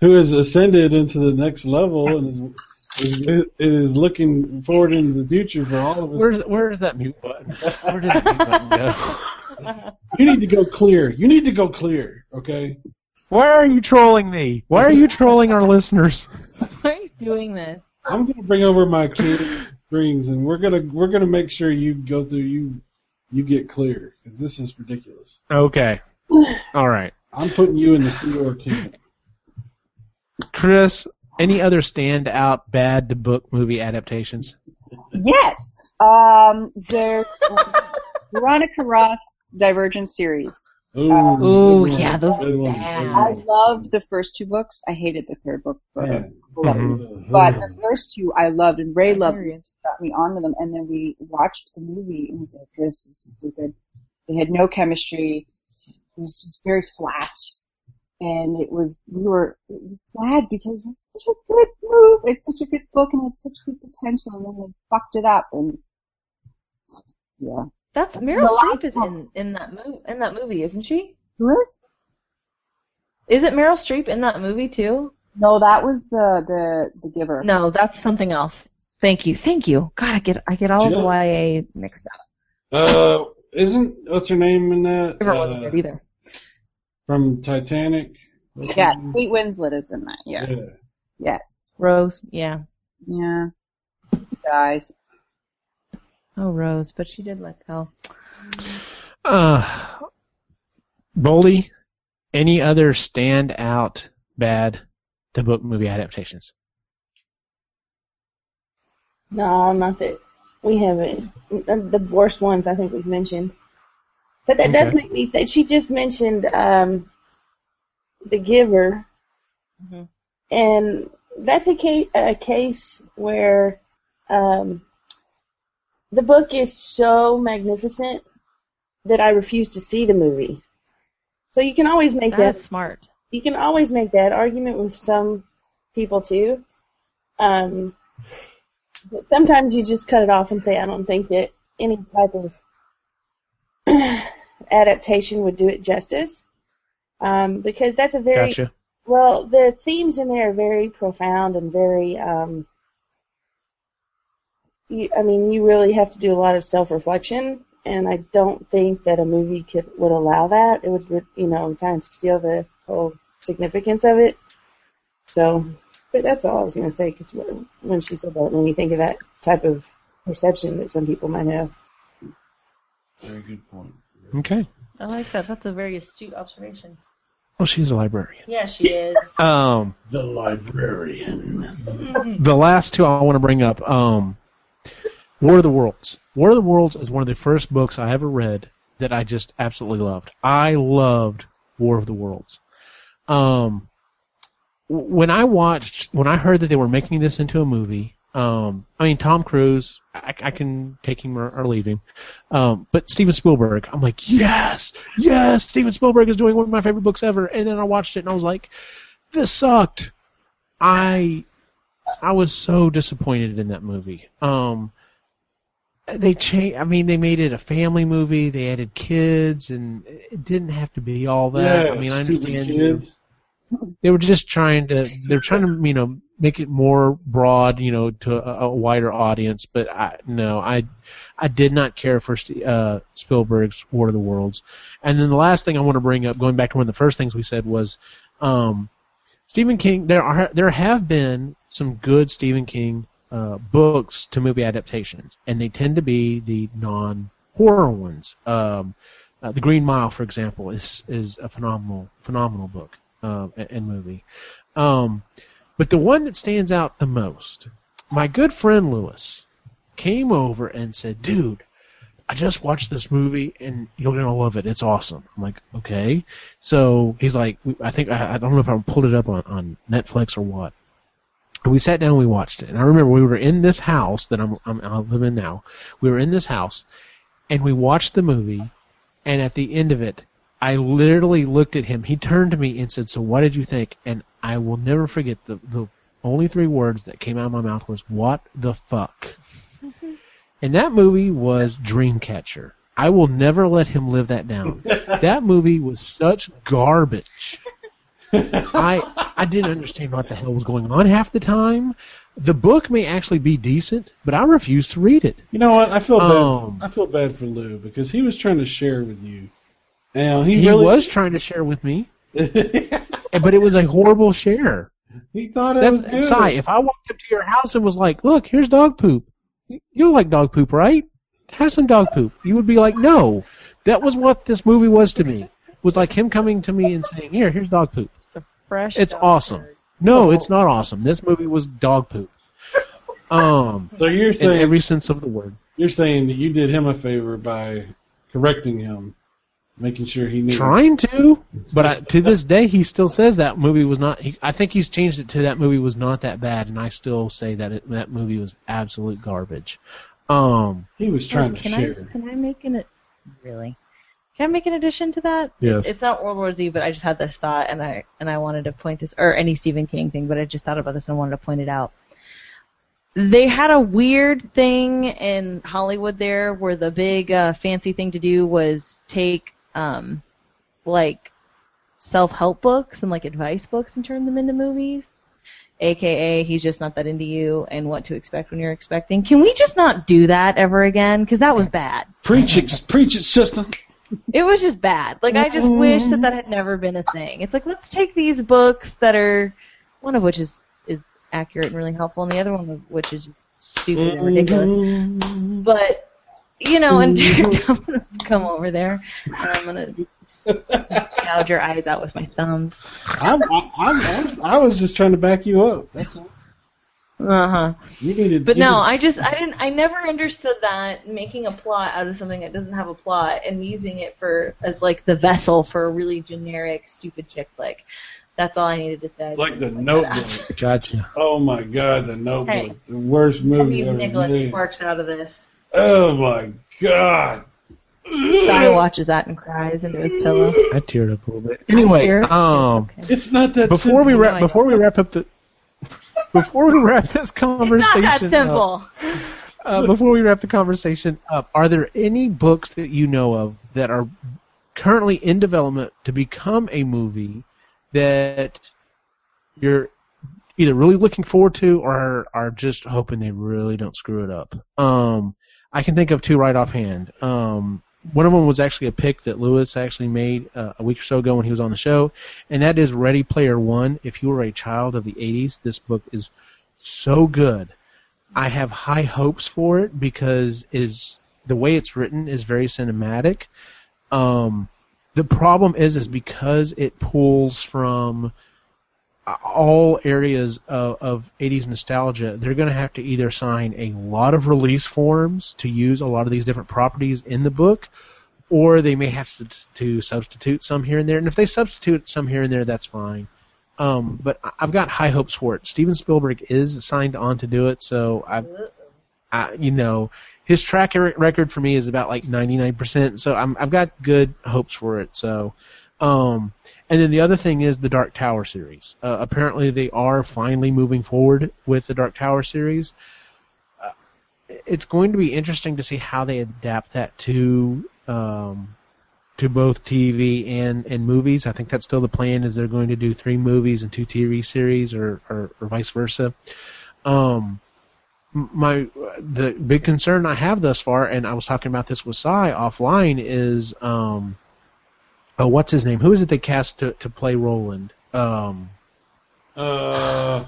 who has ascended into the next level and is, is, it is looking forward into the future for all of us. Where's where's that mute button? Where did the mute button go? you need to go clear. You need to go clear, okay? Why are you trolling me? Why are you trolling our listeners? Why are you doing this? I'm gonna bring over my king strings and we're gonna we're gonna make sure you go through you you get clear because this is ridiculous. Okay. All right. I'm putting you in the Sea Org camp. Chris, any other standout bad to book movie adaptations? Yes. Um, there's Veronica Roth's Divergent series. Ooh, Ooh, good yeah, those Good were one. bad. I loved the first two books. I hated the third book. But, Man. Mhm. but the first two I loved, and Ray loved them. Got me onto them, and then we watched the movie, and was like, "This is stupid." They had no chemistry. It was just very flat, and it was we were it was sad because it's such a good move. It's such a good book, and it had such good potential, and then they fucked it up, and yeah. That's Meryl Streep is in in that movie in that movie, isn't she? Who is? Is it Meryl Streep in that movie too? No, that was the the the giver. No, that's something else. Thank you, thank you. God, I get I get all Jill? the YA mixed up. Uh, isn't what's her name in that? Never wasn't Uh, good either. From Titanic. What's Yeah, name? Kate Winslet is in that. Yeah. yeah. Yes. Rose, yeah. Yeah. Guys. Oh, Rose, but she did let go. Uh, Boldy, any other standout bad to book movie adaptations? No, not that we haven't. The worst ones I think we've mentioned. But that does make me think. She just mentioned um, The Giver. Mhm. And that's a case, a case where um, the book is so magnificent that I refuse to see the movie. So you can always make that That's smart. you can always make that argument with some people too. Um, but sometimes you just cut it off and say, I don't think that any type of adaptation would do it justice. Um, because that's a very Gotcha. well, the themes in there are very profound and very. Um, you, I mean, you really have to do a lot of self-reflection, and I don't think that a movie could would allow that. It would, you know, kind of steal the whole significance of it. So, but that's all I was going to say because when she said that, it made me think of that type of perception that some people might have. Very good point. Okay. I like that. That's a very astute observation. Well, she's a librarian. Yeah, she is. Um, The librarian. the last two I want to bring up. Um, War of the Worlds. War of the Worlds is one of the first books I ever read that I just absolutely loved. I loved War of the Worlds. Um, when I watched, when I heard that they were making this into a movie, um, I mean Tom Cruise, I, I can take him or, or leave him, um, but Steven Spielberg, I'm like, yes, yes, Steven Spielberg is doing one of my favorite books ever. And then I watched it and I was like, this sucked. I I was so disappointed in that movie. Um, they changed. I mean, they made it a family movie. They added kids, and it didn't have to be all that. yeah, I mean, I understand kids. They were just trying to. They're trying to, you know, make it more broad, you know, to a, a wider audience. But I no, I I did not care for uh, Spielberg's War of the Worlds. And then the last thing I want to bring up, going back to one of the first things we said was. Um, Stephen King. There are there have been some good Stephen King uh, books to movie adaptations, and they tend to be the non horror ones. Um, uh, the Green Mile, for example, is is a phenomenal phenomenal book and, and movie. Um, but the one that stands out the most, my good friend Lewis came over and said, "Dude, I just watched this movie and you're gonna love it. It's awesome." I'm like, "Okay." So he's like, "I think I, I don't know if I pulled it up on on Netflix or what." And we sat down and we watched it. And I remember we were in this house that I'm, I'm I live in now. We were in this house, and we watched the movie. And at the end of it, I literally looked at him. He turned to me and said, "So what did you think?" And I will never forget the the only three words that came out of my mouth was "What the fuck." and that movie was Dreamcatcher. I will never let him live that down. that movie was such garbage. I I didn't understand what the hell was going on half the time. The book may actually be decent, but I refuse to read it. You know what? I feel Um, bad. I feel bad for Lou because he was trying to share with you. And he, He really, was trying to share with me, but it was a horrible share. He thought it That's was good. Si, if I walked up to your house and was like, "Look, here's dog poop. You like dog poop, right? Have some dog poop." You would be like, "No." That was what this movie was to me. Was like him coming to me and saying, "Here, here's dog poop." It's a fresh. It's awesome. turd. No, it's not awesome. This movie was dog poop. Um, So you're saying in saying every sense of the word. you're saying that you did him a favor by correcting him, making sure he knew. Trying to, but I, to this day, he still says that movie was not. He, I think he's changed it to that movie was not that bad, and I still say that it, that movie was absolute garbage. Um, He was trying to can share. I can I make an really? Can I make an addition to that? Yes. It's not World War Z, but I just had this thought, and I and I wanted to point this, or any Stephen King thing, but I just thought about this and I wanted to point it out. They had a weird thing in Hollywood there, where the big uh, fancy thing to do was take um, like self-help books and like advice books and turn them into movies. AKA, he's just not that into you, and what to expect when you're expecting. Can we just not do that ever again? Because that was bad. Preach it, just preach it, sister. It was just bad. Like I just wish that that had never been a thing. It's like let's take these books that are one of which is is accurate and really helpful, and the other one of which is stupid and ridiculous. But you know, and I'm gonna come over there and I'm gonna gouge your eyes out with my thumbs. I'm, I, I'm, I, was, I was just trying to back you up. That's all. Uh huh. You needed. But you no, did- I just I didn't I never understood that making a plot out of something that doesn't have a plot and using it for as like the vessel for a really generic stupid chick flick. That's all I needed to say. Like the wanted to point that Notebook. gotcha. Oh my God, the Notebook, Hey. the worst movie Leave ever Nicholas made. Sparks out of this. Oh my God. Guy watches that and cries into his pillow. I teared up a little bit. Anyway, Here, it's um, okay. It's not that. before we simple. wrap before we wrap up the before we wrap this It's conversation not that up- simple. uh, before we wrap the conversation up, are there any books that you know of that are currently in development to become a movie that you're either really looking forward to or are just hoping they really don't screw it up? Um, I can think of two right offhand. Um, one of them was actually a pick that Lewis actually made uh, a week or so ago when he was on the show, and that is Ready Player One. If you were a child of the 80s, this book is so good. I have high hopes for it because it is the way it's written is very cinematic. Um, the problem is, is because it pulls from all areas of, of 80s nostalgia, they're going to have to either sign a lot of release forms to use a lot of these different properties in the book, or they may have to, substitute some here and there. And if they substitute some here and there, that's fine. Um, but I've got high hopes for it. Steven Spielberg is signed on to do it, so I, I you know, his track record for me is about like 99%. So I'm, I've got good hopes for it. So, um, and then the other thing is the Dark Tower series. Uh, apparently, they are finally moving forward with the Dark Tower series. Uh, it's going to be interesting to see how they adapt that to um, to both TV and and movies. I think that's still the plan. Is they're going to do three movies and two TV series, or or, or vice versa. Um, my the big concern I have thus far, and I was talking about this with Cy offline, is um, oh, what's his name? Who is it they cast to to play Roland? Um, Uh,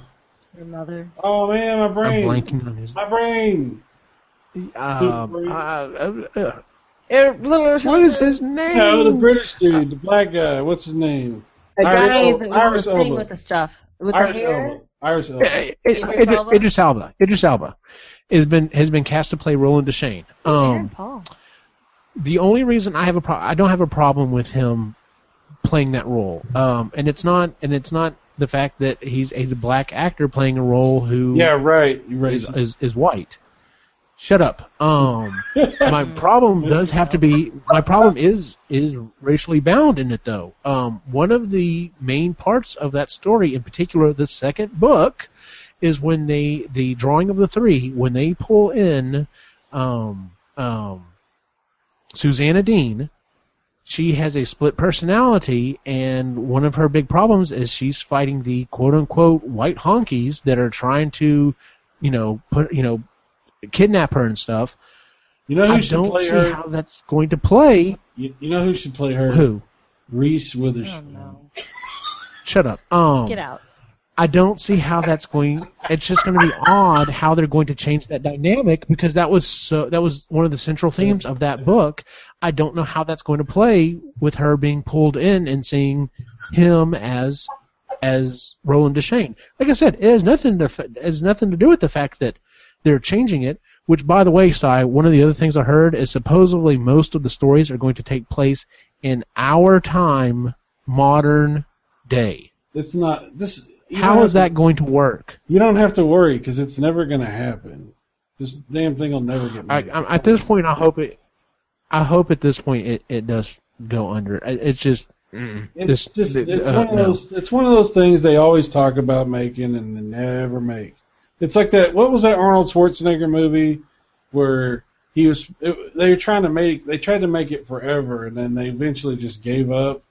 Your mother. oh man, my brain. I'm brain. blanking on his. My brain. Um, brain. uh, uh, uh, What what is his name? No, the British dude, the black guy. What's his name? Guy Iris, that Elba. was Iris playing Elba. with the stuff. With Iris the hair. Elba. Iris Elba. Idris Idris Elba? Idris Elba. Idris Elba has been has been cast to play Roland Deschain. Aaron Um, Paul. The only reason I have a pro- I don't have a problem with him playing that role. Um, and it's not and it's not the fact that he's a black actor playing a role who Yeah, right. Right. is, is is white. Shut up. Um, my problem does have to be my problem is is racially bound in it though. Um, one of the main parts of that story, in particular, the second book, is when they the drawing of the three when they pull in um, um, Susannah Dean. She has a split personality, and one of her big problems is she's fighting the quote unquote white honkies that are trying to, you know, put you know, kidnap her and stuff. You know who I should don't play see her? how that's going to play. You, you know who should play her? Who? Reese Oh Witherspoon. no. Shut up. Um, Get out. I don't see how that's going. It's just going to be odd how they're going to change that dynamic because that was so. That was one of the central themes of that book. I don't know how that's going to play with her being pulled in and seeing him as as Roland Deschain. Like I said, it has nothing to it has nothing to do with the fact that they're changing it. Which, by the way, Cy, one of the other things I heard is supposedly most of the stories are going to take place in our time, modern day. It's not this. You How don't is have that going to work? You don't have to worry because it's never going to happen. This damn thing will never get I, made. I, at this point, I hope it. I hope at this point it, it does go under. It- It's just. mm, It's this, just th- it's uh, one of no. those it's one of those things they always talk about making and they never make. It's like that. What was that Arnold Schwarzenegger movie where he was? It, they were trying to make they tried to make it forever and then they eventually just gave up.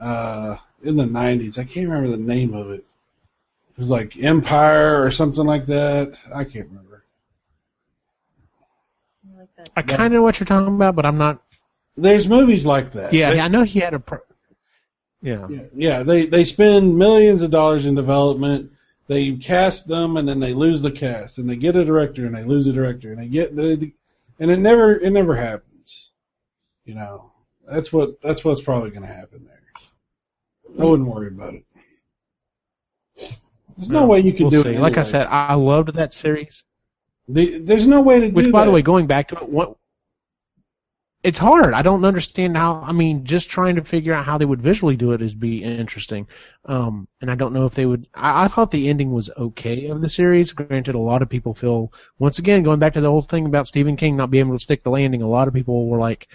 Uh, in the '90s, I can't remember the name of it. It was like Empire or something like that. I can't remember. I like. I kind of know what you're talking about, but I'm not. There's movies like that. Yeah, They- I know he had a. Pro- yeah. Yeah, yeah, they they spend millions of dollars in development. They cast them, and then they lose the cast, and they get a director, and they lose a director, and they get the, and it never it never happens. You know, that's what that's what's probably going to happen there. I wouldn't worry about it. There's no way you can we'll do see. it. Like I said, I loved that series. The- there's no way to do it. Which, by the way, going back to it, what it's hard. I don't understand how. I mean, just trying to figure out how they would visually do it is be interesting. Um, and I don't know if they would. I, I thought the ending was okay of the series. Granted, a lot of people feel once again going back to the whole thing about Stephen King not being able to stick the landing. A lot of people were like,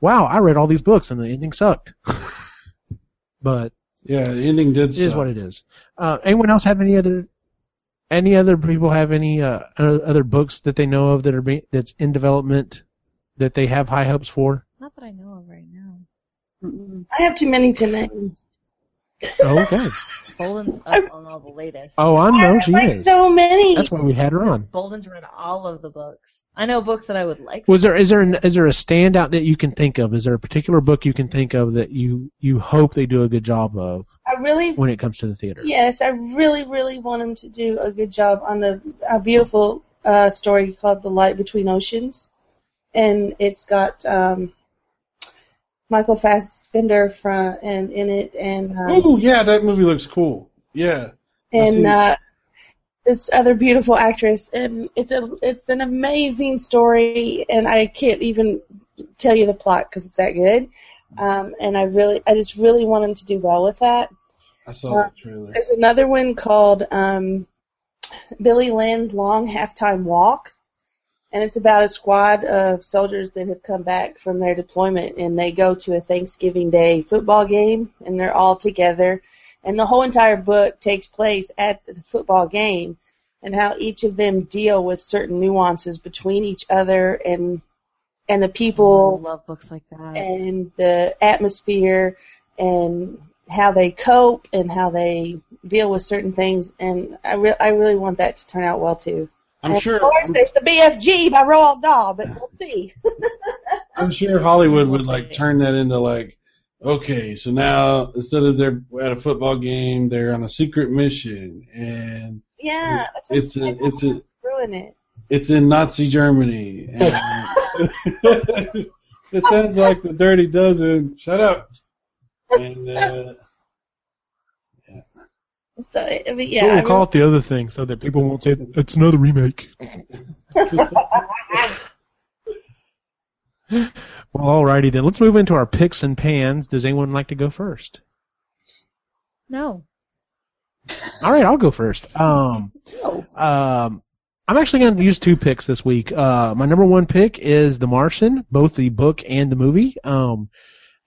"Wow, I read all these books and the ending sucked." but yeah, the ending did. it is suck. what it is. Uh, anyone else have any other? Any other people have any uh, other books that they know of that are being, that's in development that they have high hopes for? Not that I know of right now. I have too many to name. Oh, okay. Bolden's up on all the latest. Oh, I know she like is. so many. That's why we had her on. Bolden's read all of the books. I know books that I would like. Was there is there an, is there a standout that you can think of? Is there a particular book you can think of that you you hope they do a good job of I really, when it comes to the theater? yes, I really, really want them to do a good job on the a beautiful uh, story called "The Light Between Oceans," and it's got um, Michael Fassbender from and in it, and um, Oh yeah, that movie looks cool. Yeah. And uh, this other beautiful actress, and it's a it's an amazing story, and I can't even tell you the plot because it's that good. Um, and I really, I just really want him to do well with that. I saw Uh, the trailer. There's another one called um, Billy Lynn's Long Halftime Walk, and it's about a squad of soldiers that have come back from their deployment, and they go to a Thanksgiving Day football game, and they're all together, and the whole entire book takes place at the football game, and how each of them deal with certain nuances between each other and and the I people love books like that. and the atmosphere and how they cope and how they deal with certain things and I re- I really want that to turn out well too. I'm and sure. Of course, there's the BFG by Roald Dahl, but we'll see. I'm sure Hollywood would like turn that into like, okay, so now instead of they're at a football game, they're on a secret mission, and yeah, that's what it's a, it's a, ruin it. it's in Nazi Germany. And it sounds like the Dirty Dozen. Shut up. And uh, So I mean, yeah, But I we'll call it the other thing so that people won't say that it's another remake. well, alrighty then. Let's move into our picks and pans. Does anyone like to go first? no. All right, I'll go first. Um, um, I'm actually going to use two picks this week. Uh, my number one pick is The Martian, both the book and the movie. Um,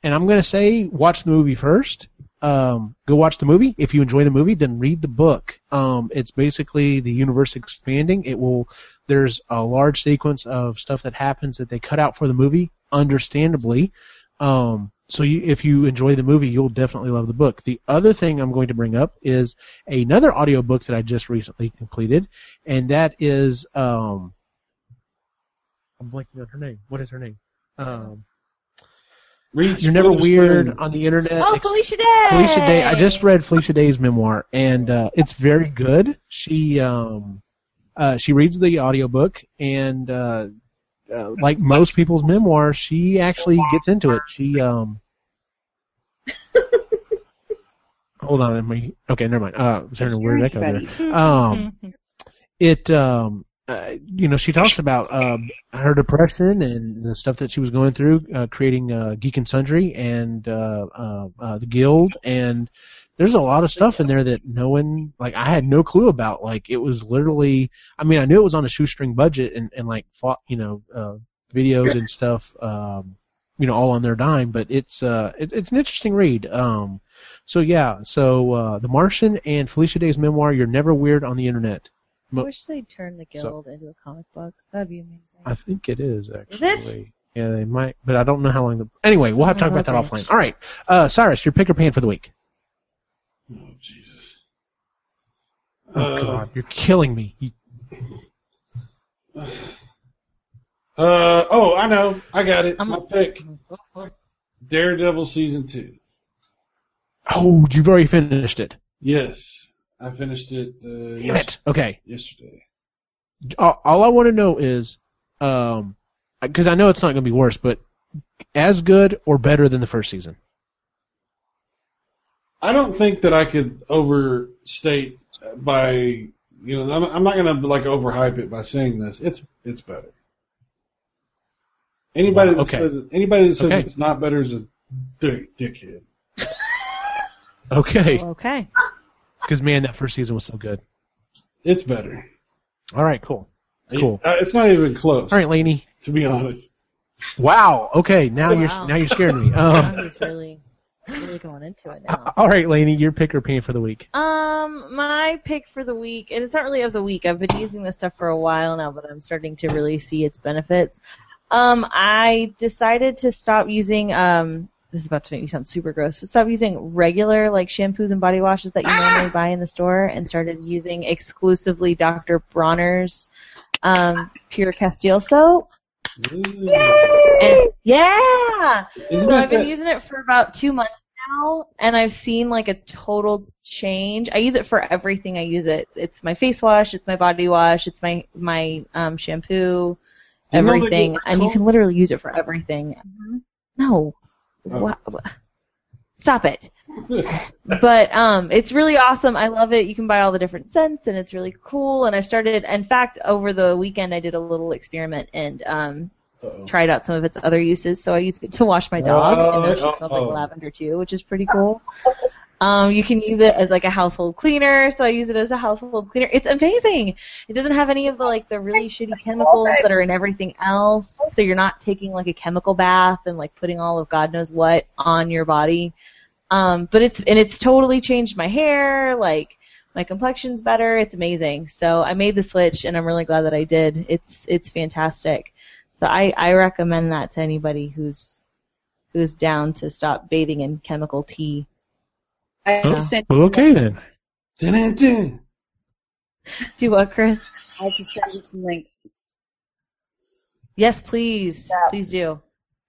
and I'm going to say watch the movie first. Um, go watch the movie. If you enjoy the movie, then read the book. Um, it's basically the universe expanding. It will. There's a large sequence of stuff that happens that they cut out for the movie, understandably. Um, so you, if you enjoy the movie, you'll definitely love the book. The other thing I'm going to bring up is another audiobook that I just recently completed, and that is um, I'm blanking on her name. What is her name? Um, Reese you're never weird on the internet. Oh, Felicia Day. Felicia Day. I just read Felicia Day's memoir, and uh, it's very good. She um, uh, she reads the audiobook, and uh, uh, like most people's memoirs, she actually gets into it. She um. Hold on, am I, okay, never mind. Uh, was hearing a weird echo there. Um, it um uh, you know she talks about um her depression and the stuff that she was going through uh, creating uh, Geek and Sundry and uh, uh, uh, the Guild. And there's a lot of stuff in there that no one like I had no clue about. Like it was literally I mean I knew it was on a shoestring budget and and like fought you know uh, videos and stuff um you know all on their dime but it's uh it, it's an interesting read. Um so yeah so uh The Martian and Felicia Day's memoir You're Never Weird on the Internet I wish they'd turn the Guild into a comic book. That'd be amazing. I think it is actually. is Is it? Yeah, they might, but I don't know how long. The anyway, we'll have to talk about that Okay. offline. All right, uh, Cyrus, your pick or pan for the week. Oh Jesus. Oh Uh, God, you're killing me. You, Uh, oh, I know. I got it. I'm- My pick. Daredevil season two. oh, you've already finished it. Yes, I finished it. Uh, Damn it. Okay. Yesterday. All, all I want to know is, um, because I know it's not going to be worse, but as good or better than the first season. I don't think that I could overstate by you know I'm, I'm not gonna like overhype it by saying this. It's it's better. Anybody that Okay. says anybody that says Okay. it's not better is a dick, dickhead. Okay. Okay. Because man, that first season was so good. It's better. All right. Cool. Cool. Uh, It's not even close. All right, Laney. To be honest. Wow. Okay. Now Wow. you're now you're scaring me. Now Um, he's really, really going into it now. all right, Laney, your pick or pan for the week. Um, my pick for the week, and it's not really of the week. I've been using this stuff for a while now, but I'm starting to really see its benefits. Um, I decided to stop using um this is about to make me sound super gross, but stopped using regular like shampoos and body washes that you normally buy in the store and started using exclusively Dr. Bronner's um, Pure Castile soap. And yeah, Isn't so I've been using it for about two months now, and I've seen like a total change. I use it for everything. I use it. It's my face wash. It's my body wash. It's my my um, shampoo. Do you know Everything, and you can literally use it for everything. No, Oh. Wha- stop it. But um, it's really awesome. I love it. You can buy all the different scents, and it's really cool. And I started. In fact, over the weekend, I did a little experiment and um, Uh-oh. tried out some of its other uses. So I used it to wash my dog, and now she smells like lavender too, which is pretty cool. Um, you can use it as like a household cleaner, so I use it as a household cleaner. It's amazing. It doesn't have any of the like the really shitty chemicals that are in everything else, so you're not taking like a chemical bath and like putting all of God knows what on your body. Um, but it's and it's totally changed my hair, like my complexion's better. It's amazing. So I made the switch, and I'm really glad that I did. It's it's fantastic. So I I recommend that to anybody who's who's down to stop bathing in chemical tea. I have Oh, to send. well, okay then. Dun-dun-dun. Do what, Chris? I have to send you some links. Yes, please. Yeah. Please do.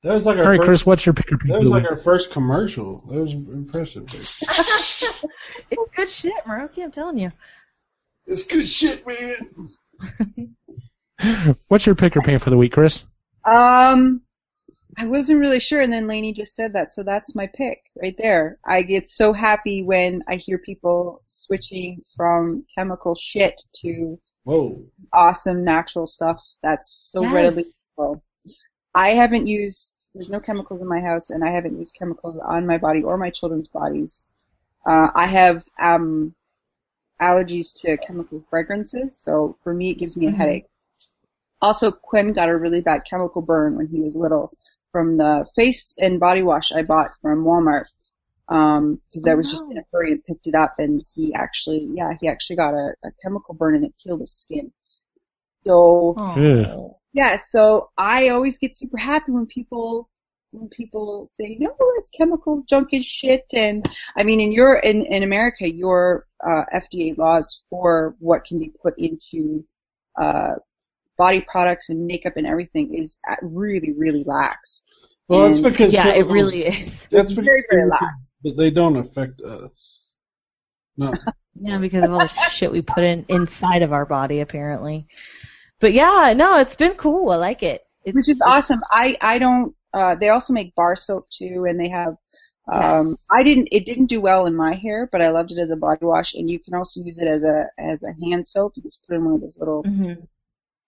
That was like our All right, first, Chris, what's your pick pick? That was like our first commercial. That was impressive. It's good shit, Maroki, I'm telling you. It's good shit, man. What's your pick or pan for the week, Chris? Um, I wasn't really sure, and then Laney just said that, so that's my pick right there. I get so happy when I hear people switching from chemical shit to Whoa. awesome natural stuff that's so Yes. readily available. I haven't used, there's no chemicals in my house, and I haven't used chemicals on my body or my children's bodies. Uh, I have um, allergies to chemical fragrances, so for me it gives me a Mhm. headache. Also, Quinn got a really bad chemical burn when he was little from the face and body wash I bought from Walmart. Um, cause I Oh, was just in a hurry and picked it up and he actually, yeah, he actually got a, a chemical burn and it killed his skin. So, Oh. yeah, so I always get super happy when people when people say, no, it's chemical junk is shit. And I mean, in your in in America, your uh, FDA laws for what can be put into uh, body products and makeup and everything is uh, really really lax. Well, that's because Yeah, it chemicals- really is. That's because very, very lax. But they don't affect us. No. Yeah, because of all the shit we put in inside of our body, apparently. But yeah, no, it's been cool. I like it. It's, which is awesome. I I don't. Uh, they also make bar soap too, and they have. Um, Yes. I didn't. It didn't do well in my hair, but I loved it as a body wash, and you can also use it as a as a hand soap. You just put it in one of those little hmm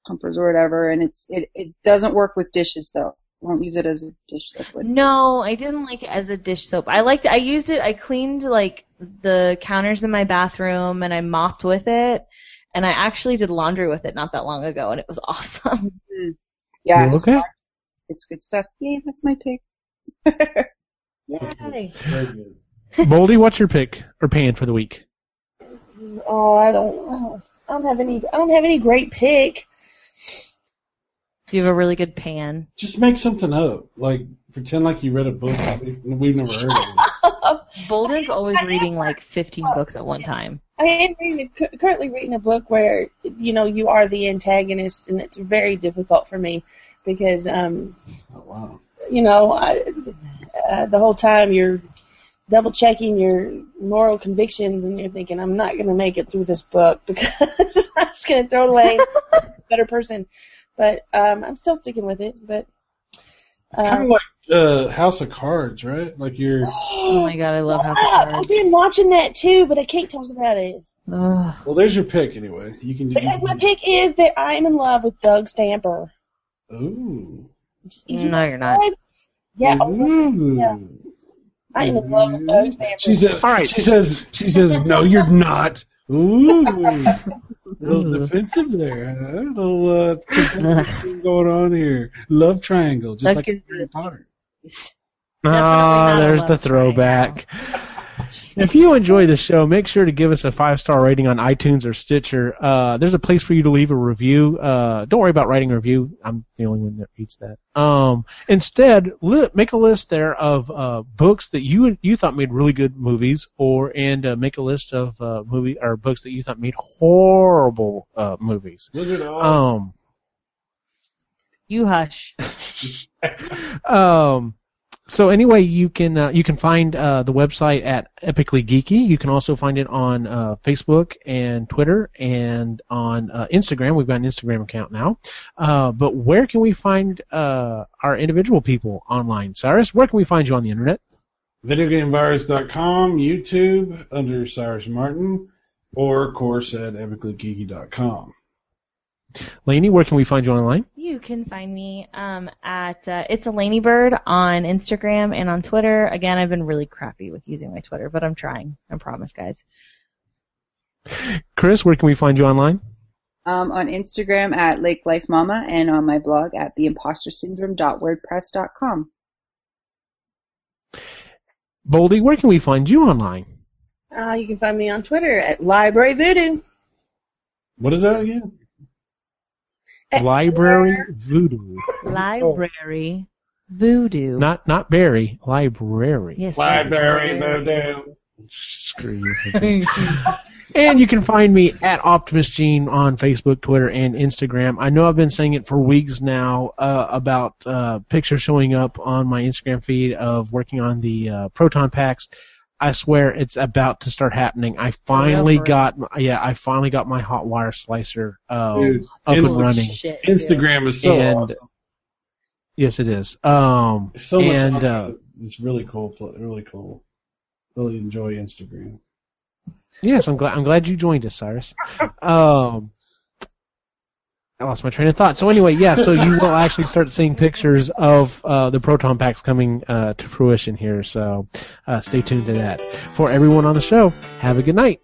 pumpers or whatever, and it's it it doesn't work with dishes though. I Won't use it as a dish liquid. No, I didn't like it as a dish soap. I liked it. I used it. I cleaned like the counters in my bathroom and I mopped with it. And I actually did laundry with it not that long ago, and it was awesome. Mm-hmm. Yes, Okay. it's good stuff. Yeah, that's my pick. Yay. Very. Moldy, what's your pick or pan for the week? Oh, I don't, I don't, I don't have any, I don't have any great pick. Do you have a really good pan? Just make something up. Like pretend like you read a book we've, we've never heard of. Bolden's always reading like 15 books at one time. I am reading, currently reading a book where you know you are the antagonist, and it's very difficult for me because um, Oh wow. you know I, uh, the whole time you're double checking your moral convictions, and you're thinking I'm not going to make it through this book because I'm just going to throw it away. A better person, but um, I'm still sticking with it. But It's kind um, of like uh, House of Cards, right? Like you're. Oh my god, I love House of Cards. I've been watching that too, but I can't talk about it. Ugh. Well, there's your pick anyway. You can. Because my pick is that I am in love with Doug Stamper. Ooh. No, you're not. Yeah, oh, Ooh. yeah. I am in love with Doug Stamper. She says. All right. She says. She says. No, you're not. Ooh. A little defensive there. A little uh, thing going on here. Love triangle, just That like gives Harry you- Potter. Definitely Ah, not there's the throwback. If you enjoy the show, make sure to give us a five star rating on iTunes or Stitcher. Uh, there's a place for you to leave a review. Uh, don't worry about writing a review. I'm the only one that reads that. Um, instead, li- make a list there of uh, books that you you thought made really good movies, or and uh, make a list of uh, movie or books that you thought made horrible uh, movies. Wizard. Um, You hush. um, so anyway, you can uh, you can find uh, the website at Epically Geeky. You can also find it on uh, Facebook and Twitter and on uh, Instagram. We've got an Instagram account now. Uh, but where can we find uh, our individual people online? Cyrus, where can we find you on the internet? VideoGameVirus.com, YouTube under Cyrus Martin, or of course at epicallygeeky.com. Laney, where can we find you online? You can find me um, at uh, It's a Laney Bird on Instagram and on Twitter. Again, I've been really crappy with using my Twitter, but I'm trying. I promise, guys. Chris, where can we find you online? Um, on Instagram at Lake Life Mama and on my blog at theimpostersyndrome.wordpress.com. Boldy, where can we find you online? Uh, you can find me on Twitter at Library Voodoo. What is that again? Library Voodoo. Library Voodoo. Not not Barry, library. yes. Library Voodoo. Screw you. and you can find me at Optimus Gene on Facebook, Twitter, and Instagram. I know I've been saying it for weeks now uh, about uh, pictures showing up on my Instagram feed of working on the uh, proton packs. I swear it's about to start happening. I finally Forever. got, my- yeah, I finally got my hot wire slicer uh, Dude, up and running. Shit. Instagram is so And- awesome. Yes, it is. Um, There's so much and on uh, it's really cool. Really cool. Really enjoy Instagram. Yes, I'm glad. I'm glad you joined us, Cyrus. Um, I lost my train of thought. So anyway, yeah. So you will actually start seeing pictures of uh, the proton packs coming uh, to fruition here. So uh, stay tuned to that. For everyone on the show, have a good night.